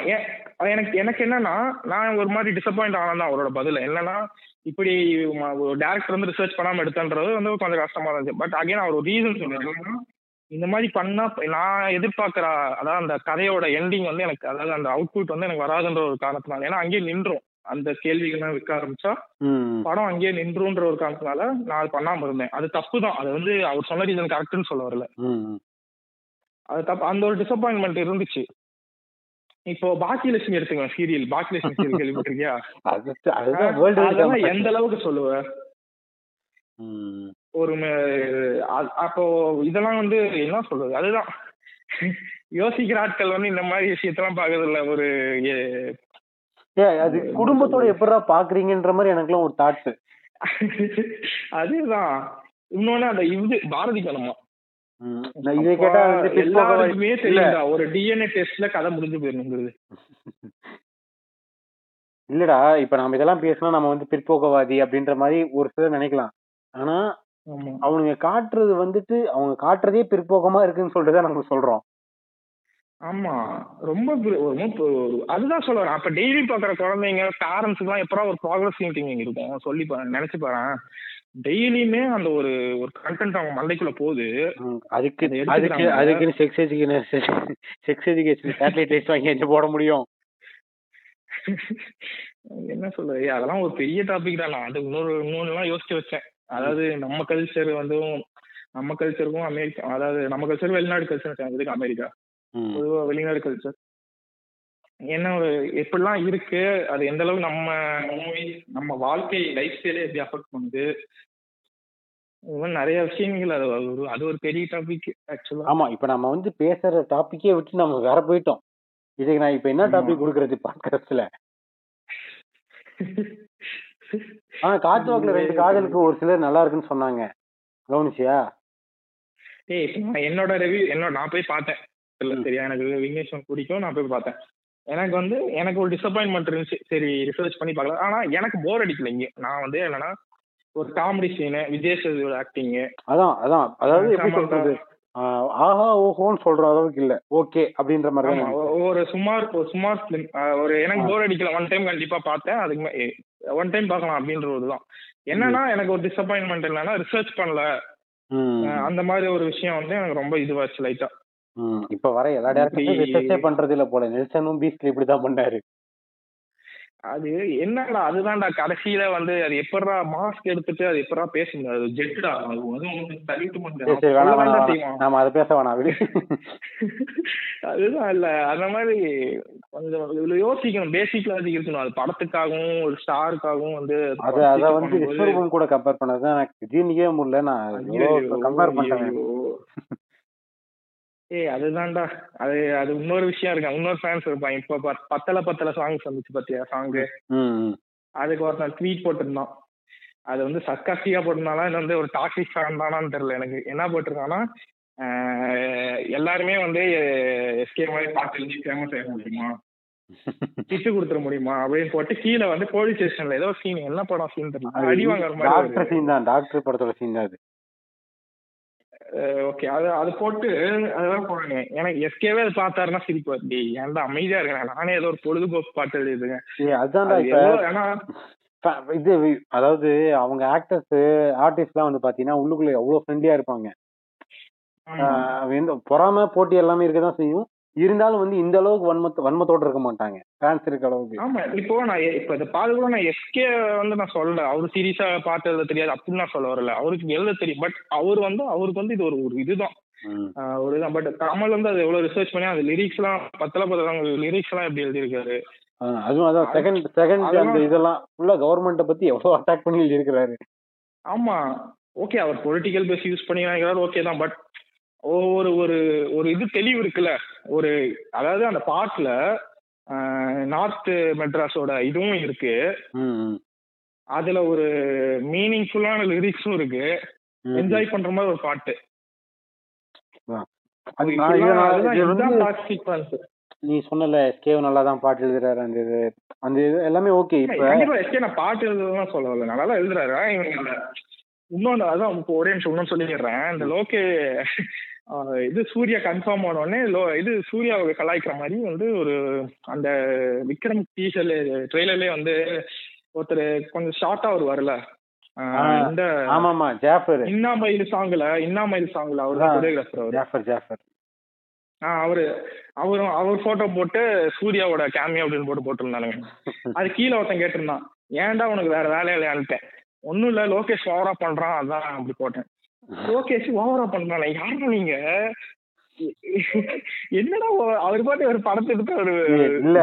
எனக்கு எனக்கு என்னன்னா நான் ஒரு மாதிரி டிசப்பாயிண்ட் ஆனதான் அவரோட பதில். என்னன்னா இப்படி ஒரு டேரக்டர் வந்து ரிசர்ச் பண்ணாம எடுத்தன்றது வந்து கொஞ்சம் கஷ்டமா இருந்துச்சு. பட் அகைன் அவர் ஒரு ரீசன் சொன்னாரு இந்த மாதிரி பண்ணா நான் எதிர்பார்க்கிற அதாவது அந்த கதையோட எண்டிங் வந்து எனக்கு அதாவது அந்த அவுட்புட் வந்து எனக்கு வராதுன்ற ஒரு காரணத்தினால. ஏன்னா அங்கேயே நின்றோம். அந்த கேள்விகள்லாம் வைக்க ஆரம்பிச்சா படம் அங்கேயே நின்றுன்ற ஒரு காரணத்தினால நான் பண்ணாம இருந்தேன். அது தப்பு தான் அது வந்து அவர் சொன்ன ரீசன் கரெக்ட்னு சொல்ல வரல. அது தப்பு அந்த ஒரு டிசப்பாயின்மெண்ட் இருந்துச்சு. இப்போ பாக்கியலட்சுமி எடுத்துக்கோங்க சீரியல் பாக்கியலட்சுமி சீரியல் கேள்விப்பட்டிருக்கியா? அதெல்லாம் எந்த அளவுக்கு சொல்லுவ? ஒரு அப்போ இதெல்லாம் வந்து என்ன சொல்றது? அதுதான். யோசிக்கிற ஆட்கள் வந்து இந்த மாதிரி விஷயத்தெல்லாம் பாக்குறது இல்ல ஒரு அது குடும்பத்தோட எப்படிடா பாக்குறீங்கன்ற மாதிரி எனக்குலாம் ஒரு தாட் அதுதான். இன்னொன்னு அந்த இது பாரதி கணமா நான் இதை கேட்டா எல்லாருக்குமே தெரியும்டா ஒரு டிஎன்ஏ டெஸ்ட்ல கதை முடிஞ்சு போயிருங்கிறது <laughs> இல்லடா இப்ப நாம இதெல்லாம் பேசினா நம்ம வந்து பிற்போக்கவாதி அப்படின்ற மாதிரி ஒரு சிலர் நினைக்கலாம். ஆனா அவனுங்க காட்டுறது வந்துட்டு அவங்க காட்டுறதே பிற்போக்கமா இருக்குன்னு சொல்லிட்டு தான் நம்ம சொல்றோம். ஆமா. ரொம்ப அதுதான் சொல்ல வரேன் அப்ப டெய்லி பாக்குற குழந்தைங்க பேரண்ட்ஸ்க்கு எல்லாம் எப்பறம் ஒரு ப்ராக்ரஸ் திங்கிங் இருக்கும்? சொல்லி நினைச்சு பாரு டெய்லியுமே அந்த ஒரு ஒரு கண்டென்ட் அவங்க மண்டைக்குள்ள போகுது. அதுக்கு அதை அதுக்கு. அதுக்குன்னு sex education sex education satellite rights வாங்கி எங்க போட முடியும். என்ன சொல்றது? அதெல்லாம் ஒரு பெரிய டாபிக் தான். நான் அது இன்னொரு இன்னொன்னு யோசிச்சு வச்சேன். அதாவது நம்ம கல்ச்சர் வந்து நம்ம கல்ச்சருக்கும் அமெரிக்கா அதாவது நம்ம கல்ச்சர் வெளிநாடு கல்ச்சர் இதுக்கு அமெரிக்கா. பொதுவா வெளிநாடு கல்ச்சர் என்ன ஒரு எப்படிலாம் இருக்கு அது எந்த அளவுக்கு நம்ம நம்ம வாழ்க்கை லைஃப் ஸ்டைலே எப்படி அஃபெக்ட் பண்ணுது? நிறைய விஷயங்கள் அது ஒரு அது ஒரு பெரிய டாபிக் ஆக்சுவலா ஆமா இப்ப நம்ம வந்து பேசுற டாபிக்கே விட்டு நம்ம வேற போயிட்டோம். இதுக்கு நான் இப்ப என்ன. டாபிக் கொடுக்கறது பாட்காஸ்ட்ல ஆனா காத்து வாக்குல ரெண்டு காதலுக்கு ஒரு சிலர் நல்லா இருக்குன்னு சொன்னாங்க. கவனிச்சியா? ஏய் என்னோட ரிவ்யூ என்னோட நான் போய் பார்த்தேன். இல்ல. சரியா? எனக்கு விக்னேஷன் பிடிக்கும். நான் போய் பார்த்தேன். எனக்கு வந்து எனக்கு ஒரு டிசப்பாயின்மெண்ட் இருந்துச்சு. சரி ரிசர்ச் பண்ணி பார்க்கலாம். ஆனா எனக்கு போர் அடிக்கல இங்க. நான் வந்து என்னன்னா ஒரு காமெடி சீனு விஜய் சேதுவோட ஆக்டிங் அதான் அதான். அதாவது எப்படி. சொல்றது? ஆஹ் ஓஹோன்னு சொல்ற அளவுக்கு இல்ல. ஓகே அப்படின்ற மாதிரி ஒரு சுமார் ஒரு சுமார் ஒரு எனக்கு. போர் அடிக்கல. ஒன் டைம் கண்டிப்பா பார்த்தேன். அதுக்கு ஒன் டைம் பார்க்கலாம் அப்படின்ற ஒரு என்னன்னா எனக்கு ஒரு டிசப்பாயின்மெண்ட் என்னன்னா ரிசர்ச் பண்ணல. அந்த மாதிரி ஒரு விஷயம் வந்து எனக்கு ரொம்ப இதுவாச்சு லைட்டா. இப்ப வர எல்லா டேரக்டரும் ரிசர்ச்சே பண்றது இல்ல போல. நெல்சனும் பீஸ்ட்ல இப்படிதான் பண்ணாரு. அது என்னடா அதுதான்டா கடைசியில வந்து அது எப்படா மாஸ்க் எடுத்துட்டு அது எப்படா பேச முடியாது அது ஜெட்டுடா நாம அதை பேச வேணாம் அதுதான் இல்ல. அந்த மாதிரி கொஞ்சம் இதுல யோசிக்கணும். பேசிக் லாஜிக் இருக்கணும் அது படத்துக்காகவும் ஒரு ஸ்டாருக்காகவும் வந்து அத அத வந்து கூட கம்பேர் பண்ணது எனக்கு ஜீனிக்கவே முடியல. நான் கம்பேர் பண்ணிட்டேன். ஏய் அதுதான்டா. அது அது இன்னொரு விஷயம் இருக்கா. இன்னொரு ஃபேன்ஸ் இருப்பான். இப்ப பத்- பத்தல பத்தல சாங்ஸ் வந்துச்சு பாத்தியா சாங்கு. அதுக்கு ஒருத்தன் ட்வீட் போட்டிருந்தான். அது வந்து சர்க்காஸ்டிக்கா போட்டிருந்தானா இல்லை வந்து ஒரு டாக்ஸிக் ஃபேன் தானான்னு தெரியல எனக்கு. என்ன போட்டிருக்கான்னா எல்லாருமே வந்து எஸ்கே மாதிரி பாட்டு எழுதி ஃபேமஸ் ஆக முடியுமா? <laughs> திட்டு கொடுத்துட முடியுமா? அப்படின்னு போட்டு கீழே வந்து போலீஸ் ஸ்டேஷன்ல ஏதோ சீன் என்ன படம் சீன் தெரியல அடி வாங்குற மாதிரி டாக்டர் சீன் தான். டாக்டர் படத்தோட சீன் தான் அது. ஓகே அது அது போட்டு அதெல்லாம் போடுங்க. எனக்கு எஸ்கேவே அது பார்த்தாருன்னா சிரிப்பு வருது ஏன்டா அமைதியா இருக்கேன் நானே ஏதோ ஒரு பொழுதுபோக்கு பாட்டு எழுதிதுங்க ஏய், அதுதான்டா அது இப்ப ஏதோ ஏன்னா ஃப- இது அதாவது அவங்க ஆக்டர்ஸ் ஆர்டிஸ்ட்லாம் வந்து பாத்தீங்கன்னா உள்ளுக்குள்ள எவ்வளவு ஃப்ரெண்ட்லியா இருப்பாங்க. பொறாம போட்டி எல்லாமே இருக்கதான் செய்யும். இருந்தாலும் வந்து இந்த அளவுக்கு வன்மத்த வன்மத்தோட இருக்க மாட்டாங்க. ஃபேன்ஸ் இருக்க அளவுக்கு. ஆமா. இப்போ நான் இப்ப இதை பார்த்து கூட நான் எஸ்கே வந்து நான் சொல்லல. அவரு சீரியஸா பாட்டு எழுத தெரியாது அப்படின்னு நான் சொல்ல வரல. அவருக்கு எழுத தெரியும். பட் அவர் வந்து அவருக்கு வந்து இது ஒரு ஒரு இதுதான். ஒரு இதுதான். பட் கமல் வந்து அது எவ்வளவு ரிசர்ச் பண்ணி அது லிரிக்ஸ் எல்லாம் பத்தல பத்தல லிரிக்ஸ் எல்லாம் எப்படி எழுதியிருக்காரு? அதுவும் அதான் செகண்ட் செகண்ட் அந்த இதெல்லாம் ஃபுல்லா கவர்மெண்ட்டை பத்தி எவ்வளவு அட்டாக் பண்ணி எழுதியிருக்கிறாரு. ஆமா. ஓகே அவர் பொலிட்டிக்கல் பேஸ் யூஸ் பண்ணி ஓகே தான். பட் ஒரு ஒரு ஒரு இது தெளிவு இருக்குல்ல? ஒரு அதாவது அந்த பாட்டுல நார்த் மெட்ராஸோட இதுவும் இருக்கு. அதுல ஒரு மீனிங்ஃபுல்லான லிரிக்ஸும் இருக்கு. என்ஜாய் பண்ற மாதிரி ஒரு பாட்டு. நீ சொன்னல எஸ்கேவ் நல்லா தான் பாட்டு எழுதுறாரு அந்த இது. அந்த இது எல்லாமே ஓகே இப்ப. எஸ்கே நான் பாட்டு எழுதுறதுலாம் சொல்ல வரல நல்லா தான் எழுதுறாரு. இவங்க இன்னொன்று அதான் ஒரே நிமிஷம் இன்னும் சொல்லிடுறேன். இந்த லோகே இது சூர்யா கன்ஃபார்ம் ஆன உடனே லோ இது சூர்யாவை கலாய்க்கிற மாதிரி வந்து ஒரு அந்த விக்ரம் டீசல் ட்ரெய்லர்லயே வந்து ஒருத்தர் கொஞ்சம் ஷார்ட்டா ஒரு வரல இந்த ஆமா ஆமா ஜாஃபர். இன்னா மயில் சாங்ல இன்னா மயில் சாங்ல அவர். கொரியோகிராஃபர் அவர். ஜாஃபர் ஜாஃபர். ஆ அவரு அவரும் அவர் போட்டோ போட்டு சூர்யாவோட கேமியோ அப்படின்னு போட்டு போட்டிருந்தானுங்க. <laughs> அது கீழே ஒருத்தன் கேட்டிருந்தான். ஏன்டா உனக்கு வேற வேலையில அனுப்பிட்டேன் ஒன்றும் இல்லை லோகேஷ் ஓவரா பண்றான் அதான் அப்படி போட்டேன். லோகேஷ் ஓவரா பண்றானே யாரும் நீங்க? என்னடா அவர் பாட்டு ஒரு படத்தை எடுத்து ஒரு இல்ல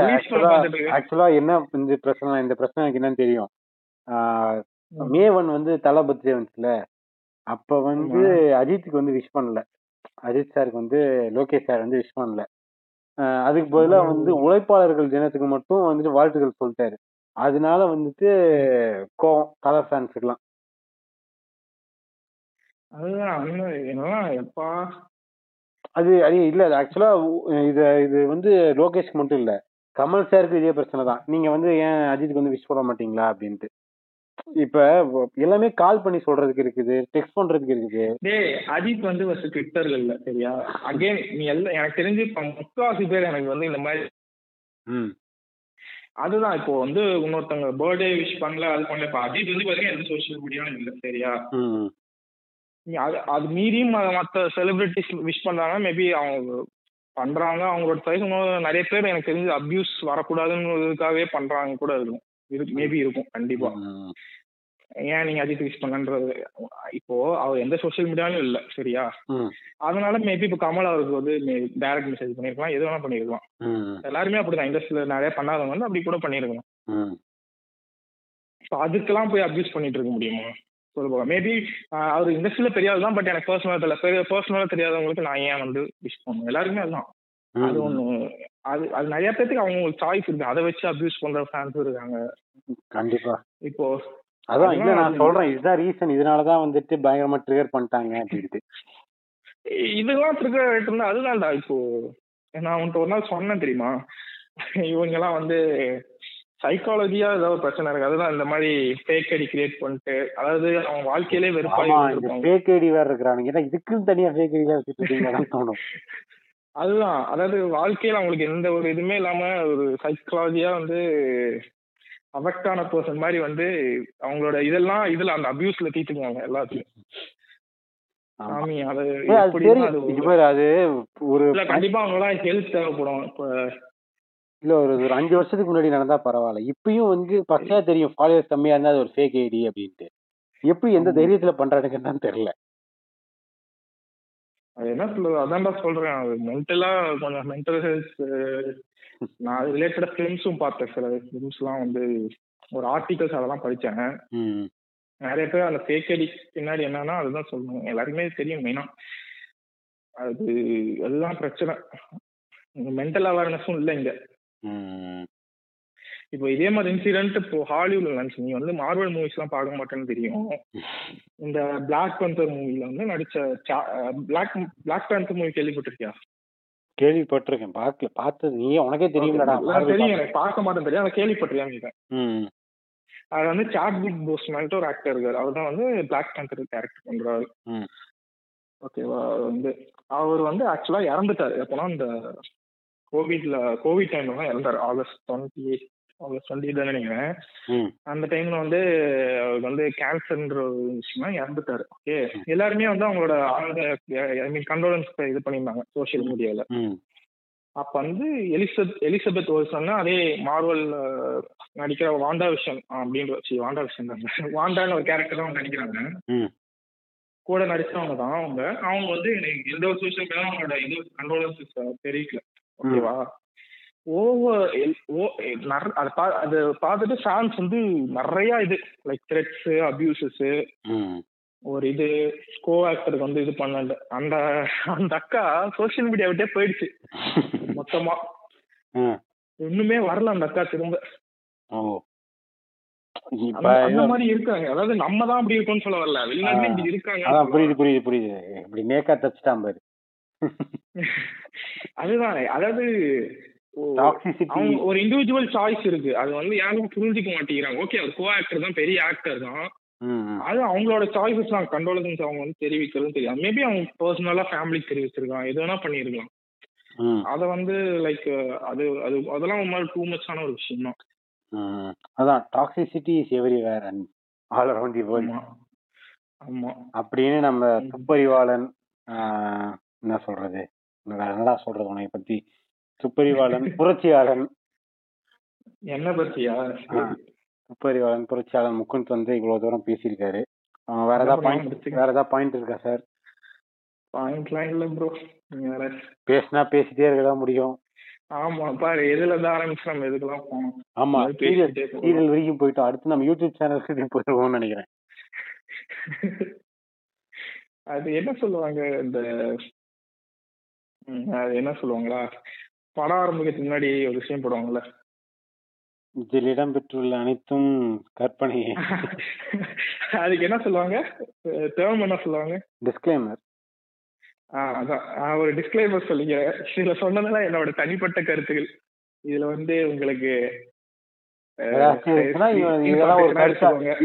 ஆக்சுவலா என்ன இந்த பிரச்சனை இந்த பிரச்சனை எனக்கு என்னன்னு தெரியும். மேவன் வந்து தலை பர்த்டே வந்துச்சுல அப்ப வந்து அஜித்துக்கு வந்து விஷ் பண்ணல. அஜித் சாருக்கு வந்து லோகேஷ் சார் வந்து விஷ் பண்ணல. அதுக்கு பதிலா. வந்து உழைப்பாளர்கள் தினத்துக்கு மட்டும் வந்துட்டு வாழ்த்துக்கள் சொல்லிட்டாரு. அதனால வந்துட்டு கோவம் கலர் ஃபேன்ஸுக்குலாம் அதுதான் இன்னும் என்னலாம் எப்பா? அது அது இல்ல. அது ஆக்சுவலா இது இது வந்து லோகேஷ்க்கு மட்டும் இல்ல. கமல் சாருக்கு இதே பிரச்சனை தான். நீங்க வந்து ஏன் அஜித்துக்கு வந்து விஷ் பண்ண மாட்டீங்களா அப்படின்ட்டு. இப்ப எல்லாமே கால் பண்ணி சொல்றதுக்கு இருக்குது. டெக்ஸ்ட் பண்றதுக்கு இருக்குது. டேய் அஜித் வந்து ஃபர்ஸ்ட் ட்விட்டர்ல இல்ல சரியா? அகைன் நீ எல்லாம் எனக்கு தெரிஞ்சு இப்ப முக்காவாசி பேர் எனக்கு வந்து இந்த மாதிரி ம். அதுதான். இப்போ வந்து இன்னொருத்தவங்க பர்த்டே விஷ் பண்ணல அது பண்ணல. இப்போ அஜித் வந்து பாத்தீங்கன்னா எந்த சோஷியல் மீடியாவும் இல்லை சரியா? அது அது மீறியும் மத்த செலிபிரிட்டிஸ் விஷ் பண்றாங்க மேபி அவங்க பண்றாங்க. அவங்களோட சைஸ் நிறைய பேர் எனக்கு தெரிஞ்சு அபியூஸ் வரக்கூடாதுன்றதுக்காகவே பண்றாங்க கூட இருக்கும். இருக்கு மேபி இருக்கும் கண்டிப்பா. ஏன் நீங்க அஜித் விஷ் பண்ணன்றது? இப்போ அவர் எந்த சோஷியல் மீடியாலும் இல்ல சரியா. அதனால மேபி இப்போ கமல் அவருக்கு வந்து டைரக்ட் மெசேஜ் பண்ணிருக்கலாம் எது வேணா பண்ணிருக்கலாம். எல்லாருமே அப்படிதான். இண்டஸ்ட்ரியில நிறைய பண்ணாதவங்க வந்து அப்படி கூட பண்ணிருக்கலாம். அதுக்கெல்லாம் போய் அப்யூஸ் பண்ணிட்டு இருக்க முடியுமா? சொல்ல போக மேபி அவர் இண்டஸ்ட்ரியில பெரிய ஆள் தான் பட் எனக்கு பர்சனலா தெரியல. பர்சனலா தெரியாதவங்களுக்கு நான் ஏன் வந்து விஷ் பண்ணுவேன் எல்லாருமே அதுதான். அது ஒண்ணு. அது அது நிறைய பேத்துக்கு அவங்க சாய்ஸ் இருக்கு. அதை வச்சு அபியூஸ் பண்ற ஃபேன்ஸ் இருக்காங்க. கண்டிப்பா. இப்போ அதான் இல்ல நான் சொல்றேன். இதுதான் ரீசன் இதனாலதான் வந்துட்டு பயங்கரமா ட்ரிகர் பண்ணிட்டாங்க அப்படின்ட்டு. இதெல்லாம் ட்ரிகர் ஆயிட்டு இருந்தா அதுதான்டா இப்போ. நான் உன்ட்ட ஒரு நாள் சொன்னேன் தெரியுமா? இவங்க எல்லாம் வந்து சைக்காலஜியா ஏதாவது பிரச்சனை இருக்கு? அதுதான் இந்த மாதிரி ஃபேக் ஐடி கிரியேட் பண்ணிட்டு அதாவது அவங்க வாழ்க்கையிலே வெறுப்பாக ஃபேக் ஐடி வேற இருக்கிறானுங்க. ஏன்னா இதுக்குன்னு தனியா ஃபேக் ஐடி வச்சுட்டு தோணும். அதுதான். அதாவது வாழ்க்கையில அவங்களுக்கு எந்த ஒரு இதுவுமே இல்லாம ஒரு சைக்காலஜியா வந்து அஃபெக்ட் ஆன பர்சன் மாதிரி வந்து அவங்களோட இதெல்லாம் இதுல அந்த அபியூஸ்ல தீத்துக்குவாங்க எல்லாத்தையும். அது கண்டிப்பா அவங்களாம் ஹெல்த் தேவைப்படும். இப்ப இல்ல ஒரு ஒரு அஞ்சு வருஷத்துக்கு முன்னாடி நடந்தா பரவாயில்ல. இப்பயும் வந்து பச்சையா தெரியும் ஃபாலோவர்ஸ் கம்மியா இருந்தா அது ஒரு ஃபேக் ஐடி அப்படின்ட்டு. எப்படி எந்த தைரியத்துல பண்றானுங்கன்னு தெரியல. அது என்ன சொல்றது? அதான்டா சொல்றேன். அது மென்டலா கொஞ்சம் மென்டல் ஹெல்த் நான் ரிலேட்டட் ஃபிலிம்ஸும் பார்த்தேன். சில ஃபிலிம்ஸ்லாம் வந்து ஒரு ஆர்டிகல்ஸ் அதெல்லாம் படித்தேன் நிறைய பேர் அந்த ஃபேக் ஐடி பின்னாடி என்னன்னா அதுதான் சொல்லணும். எல்லாருக்குமே தெரியும் மெயினா. அது அதுதான் பிரச்சனை. மென்டல் அவேர்னஸும் இல்லை இங்க. இப்போ இதே மாதிரி இன்சிடென்ட் இப்போ ஹாலிவுட்ல நினைச்சு நீ வந்து மார்வல் மூவிஸ் எல்லாம் பார்க்க மாட்டேன்னு தெரியும். இந்த பிளாக் பந்தர் மூவில வந்து நடிச்ச பிளாக் பிளாக் பேந்தர் மூவி கேள்விப்பட்டிருக்கியா? கேள்விப்பட்டிருக்கேன். பார்க்கல. பார்த்தது நீ உனக்கே தெரியும்லடா. தெரியும். எனக்கு பார்க்க மாட்டேன் தெரியும். அதை கேள்விப்பட்டிருக்கேன் அது வந்து சாட் புக் போஸ்மேன்ட்டு ஒரு ஆக்டர் இருக்காரு. அவர் தான் வந்து பிளாக் பேந்தர் கேரக்டர் பண்றாரு. ஓகேவா? வந்து அவர் வந்து ஆக்சுவலா இறந்துட்டாரு. எப்போனா இந்த கோவிட்ல கோவிட் டைம்ல தான் இறந்தாரு. August twenty eight August twenty தான் நினைக்கிறேன். அந்த டைம்ல வந்து அவருக்கு வந்து கேன்சர்ன்ற ஒரு விஷயமா இறந்துட்டாரு. ஓகே எல்லாருமே வந்து அவங்களோட ஐ மீன் கண்டோலன்ஸ் இது பண்ணியிருந்தாங்க சோசியல் மீடியால அப்ப வந்து எலிசபெத் எலிசபெத் ஓல்சன்னா அதே மார்வல் நடிக்கிற வாண்டா விஷன் அப்படின்ற சி வாண்டா விஷன் தான். வாண்டான்னு ஒரு கேரக்டர் தான் அவங்க நடிக்கிறாங்க. கூட நடிச்சவங்க தான் அவங்க. அவங்க வந்து எந்த ஒரு சோசியல் மீடியா அவங்களோட இது கண்ட்ரோலன்ஸ் தெரிவிக்கல. ஓகேவா ஓவர் அதை அது பார்த்துட்டு ஃபேன்ஸ் வந்து நிறைய இது லைக் த்ரெட்ஸ் அபியூசஸ் ஒரு இது கோ ஆக்டருக்கு வந்து இது பண்ணல அந்த அந்த அக்கா சோசியல் மீடியா விட்டே போயிடுச்சு. மொத்தமா. இன்னுமே வரல அந்த அக்கா திரும்ப. அந்த மாதிரி இருக்காங்க. அதாவது நம்ம தான் அப்படி இருக்கோம்னு சொல்ல வரல. வெளிநாட்டுல இப்படி இருக்காங்க புரியுது புரியுது புரியுது. இப்படி நேக்கா தச்சுட்டான் பாரு. <laughs> அதுதான். அதாவது ஒரு இண்டிவிஜுவல் சாய்ஸ் இருக்கு. அது வந்து யாரும் புரிஞ்சுக்க மாட்டேங்கிறாங்க. ஓகே அவர் கோ ஆக்டர் தான் பெரிய ஆக்டர் தான். அது அவங்களோட சாய்ஸஸ் தான். கண்டோலன்ஸ் அவங்க வந்து தெரிவிக்கிறதும் தெரியும் மேபி அவங்க பர்சனலா ஃபேமிலிக்கு தெரிவிச்சிருக்கான் எது வேணா பண்ணிருக்கலாம். அத வந்து லைக் அது அது அதெல்லாம் ஒரு மாதிரி டூ மச்சான ஒரு விஷயம் தான். அதான் toxicity is everywhere and all around the world ஆமா. அப்படின்னு நம்ம துப்பறிவாளன் என்ன சொல்றது? வேற என்னடா சொல்றது உனைய பத்தி? துப்பறிவாளன் <laughs> புரட்சியாளன். என்ன பத்தியா துப்பறிவாளன் புரட்சியாளன் முக்குந்த் வந்து இவ்வளவு தூரம் பேசியிருக்காரு. வேற ஏதாவது பாயிண்ட் வேற ஏதாவது பாயிண்ட் இருக்கா சார் பாயிண்ட்லாம் இல்ல ப்ரோ பேசினா பேசிட்டே இருக்கதான் முடியும். ஆமா பாரு எதுல இருந்து ஆரம்பிச்சு நம்ம எதுக்கெல்லாம் போனோம். ஆமா சீரியல் சீரியல் வரைக்கும் போயிட்டோம். அடுத்து நம்ம யூடியூப் சேனலுக்கு போயிருவோம்னு நினைக்கிறேன். அது என்ன சொல்லுவாங்க இந்த அது என்ன சொல்லுவாங்களா? படம் ஆரம்பிக்கிறதுக்கு முன்னாடி ஒரு விஷயம் போடுவாங்கல்ல? இதில் இடம்பெற்றுள்ள அனைத்தும் கற்பனை. <laughs> அதுக்கு என்ன சொல்லுவாங்க? டேர்ம் என்ன சொல்லுவாங்க? டிஸ்க்ளைமர் அதான். ஒரு டிஸ்க்ளைமர் சொல்லிங்க இதுல சொன்னதெல்லாம் என்னோட தனிப்பட்ட கருத்துகள் இதுல வந்து உங்களுக்கு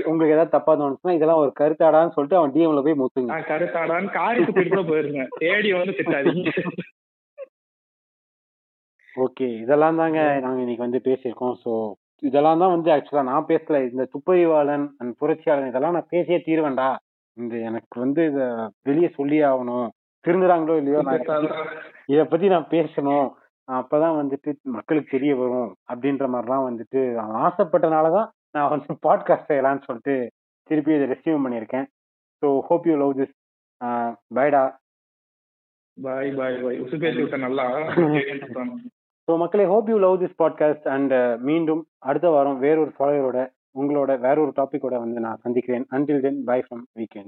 உங்களுக்கு ஏதாவது தப்பா தோணுச்சுன்னா இதெல்லாம் ஒரு கருத்தாடான்னு சொல்லிட்டு அவன் டிஎம்ல போய் முத்துங்க. கருத்தாடான்னு காரி குத்திட்டு கூட போயிருங்க. தேடி வந்து திட்டாதீங்க. ஓகே இதெல்லாம் தாங்க நாங்க இன்னைக்கு வந்து பேசியிருக்கோம். ஸோ இதெல்லாம் தான் வந்து ஆக்சுவலா நான் பேசல. இந்த துப்பறிவாளன் அண்ட் புரட்சியாளன் இதெல்லாம் நான் பேசியே தீர்வேண்டா இந்த எனக்கு வந்து இத வெளியே சொல்லி ஆகணும். திருந்துறாங்களோ இல்லையோ நான் <laughs> இத பத்தி நான் பேசணும். அப்பதான் வந்துட்டு மக்களுக்கு தெரிய வரும் அப்படின்ற மாதிரிலாம் வந்துட்டு அவன் ஆசைப்பட்டனாலதான் நான் வந்து பாட்காஸ்ட் செய்யலாம்னு சொல்லிட்டு திருப்பி இதை ரெஸ்யூம் பண்ணியிருக்கேன். So hope you love this பைடா bye bye bye உசுபேசி நல்லா ஸோ மக்களே hope you love this podcast and மீண்டும் அடுத்த வாரம் வேறொரு ஃபாலோவரோட உங்களோட வேற ஒரு டாபிக்கோட வந்து நான் சந்திக்கிறேன். Until then bye from weekend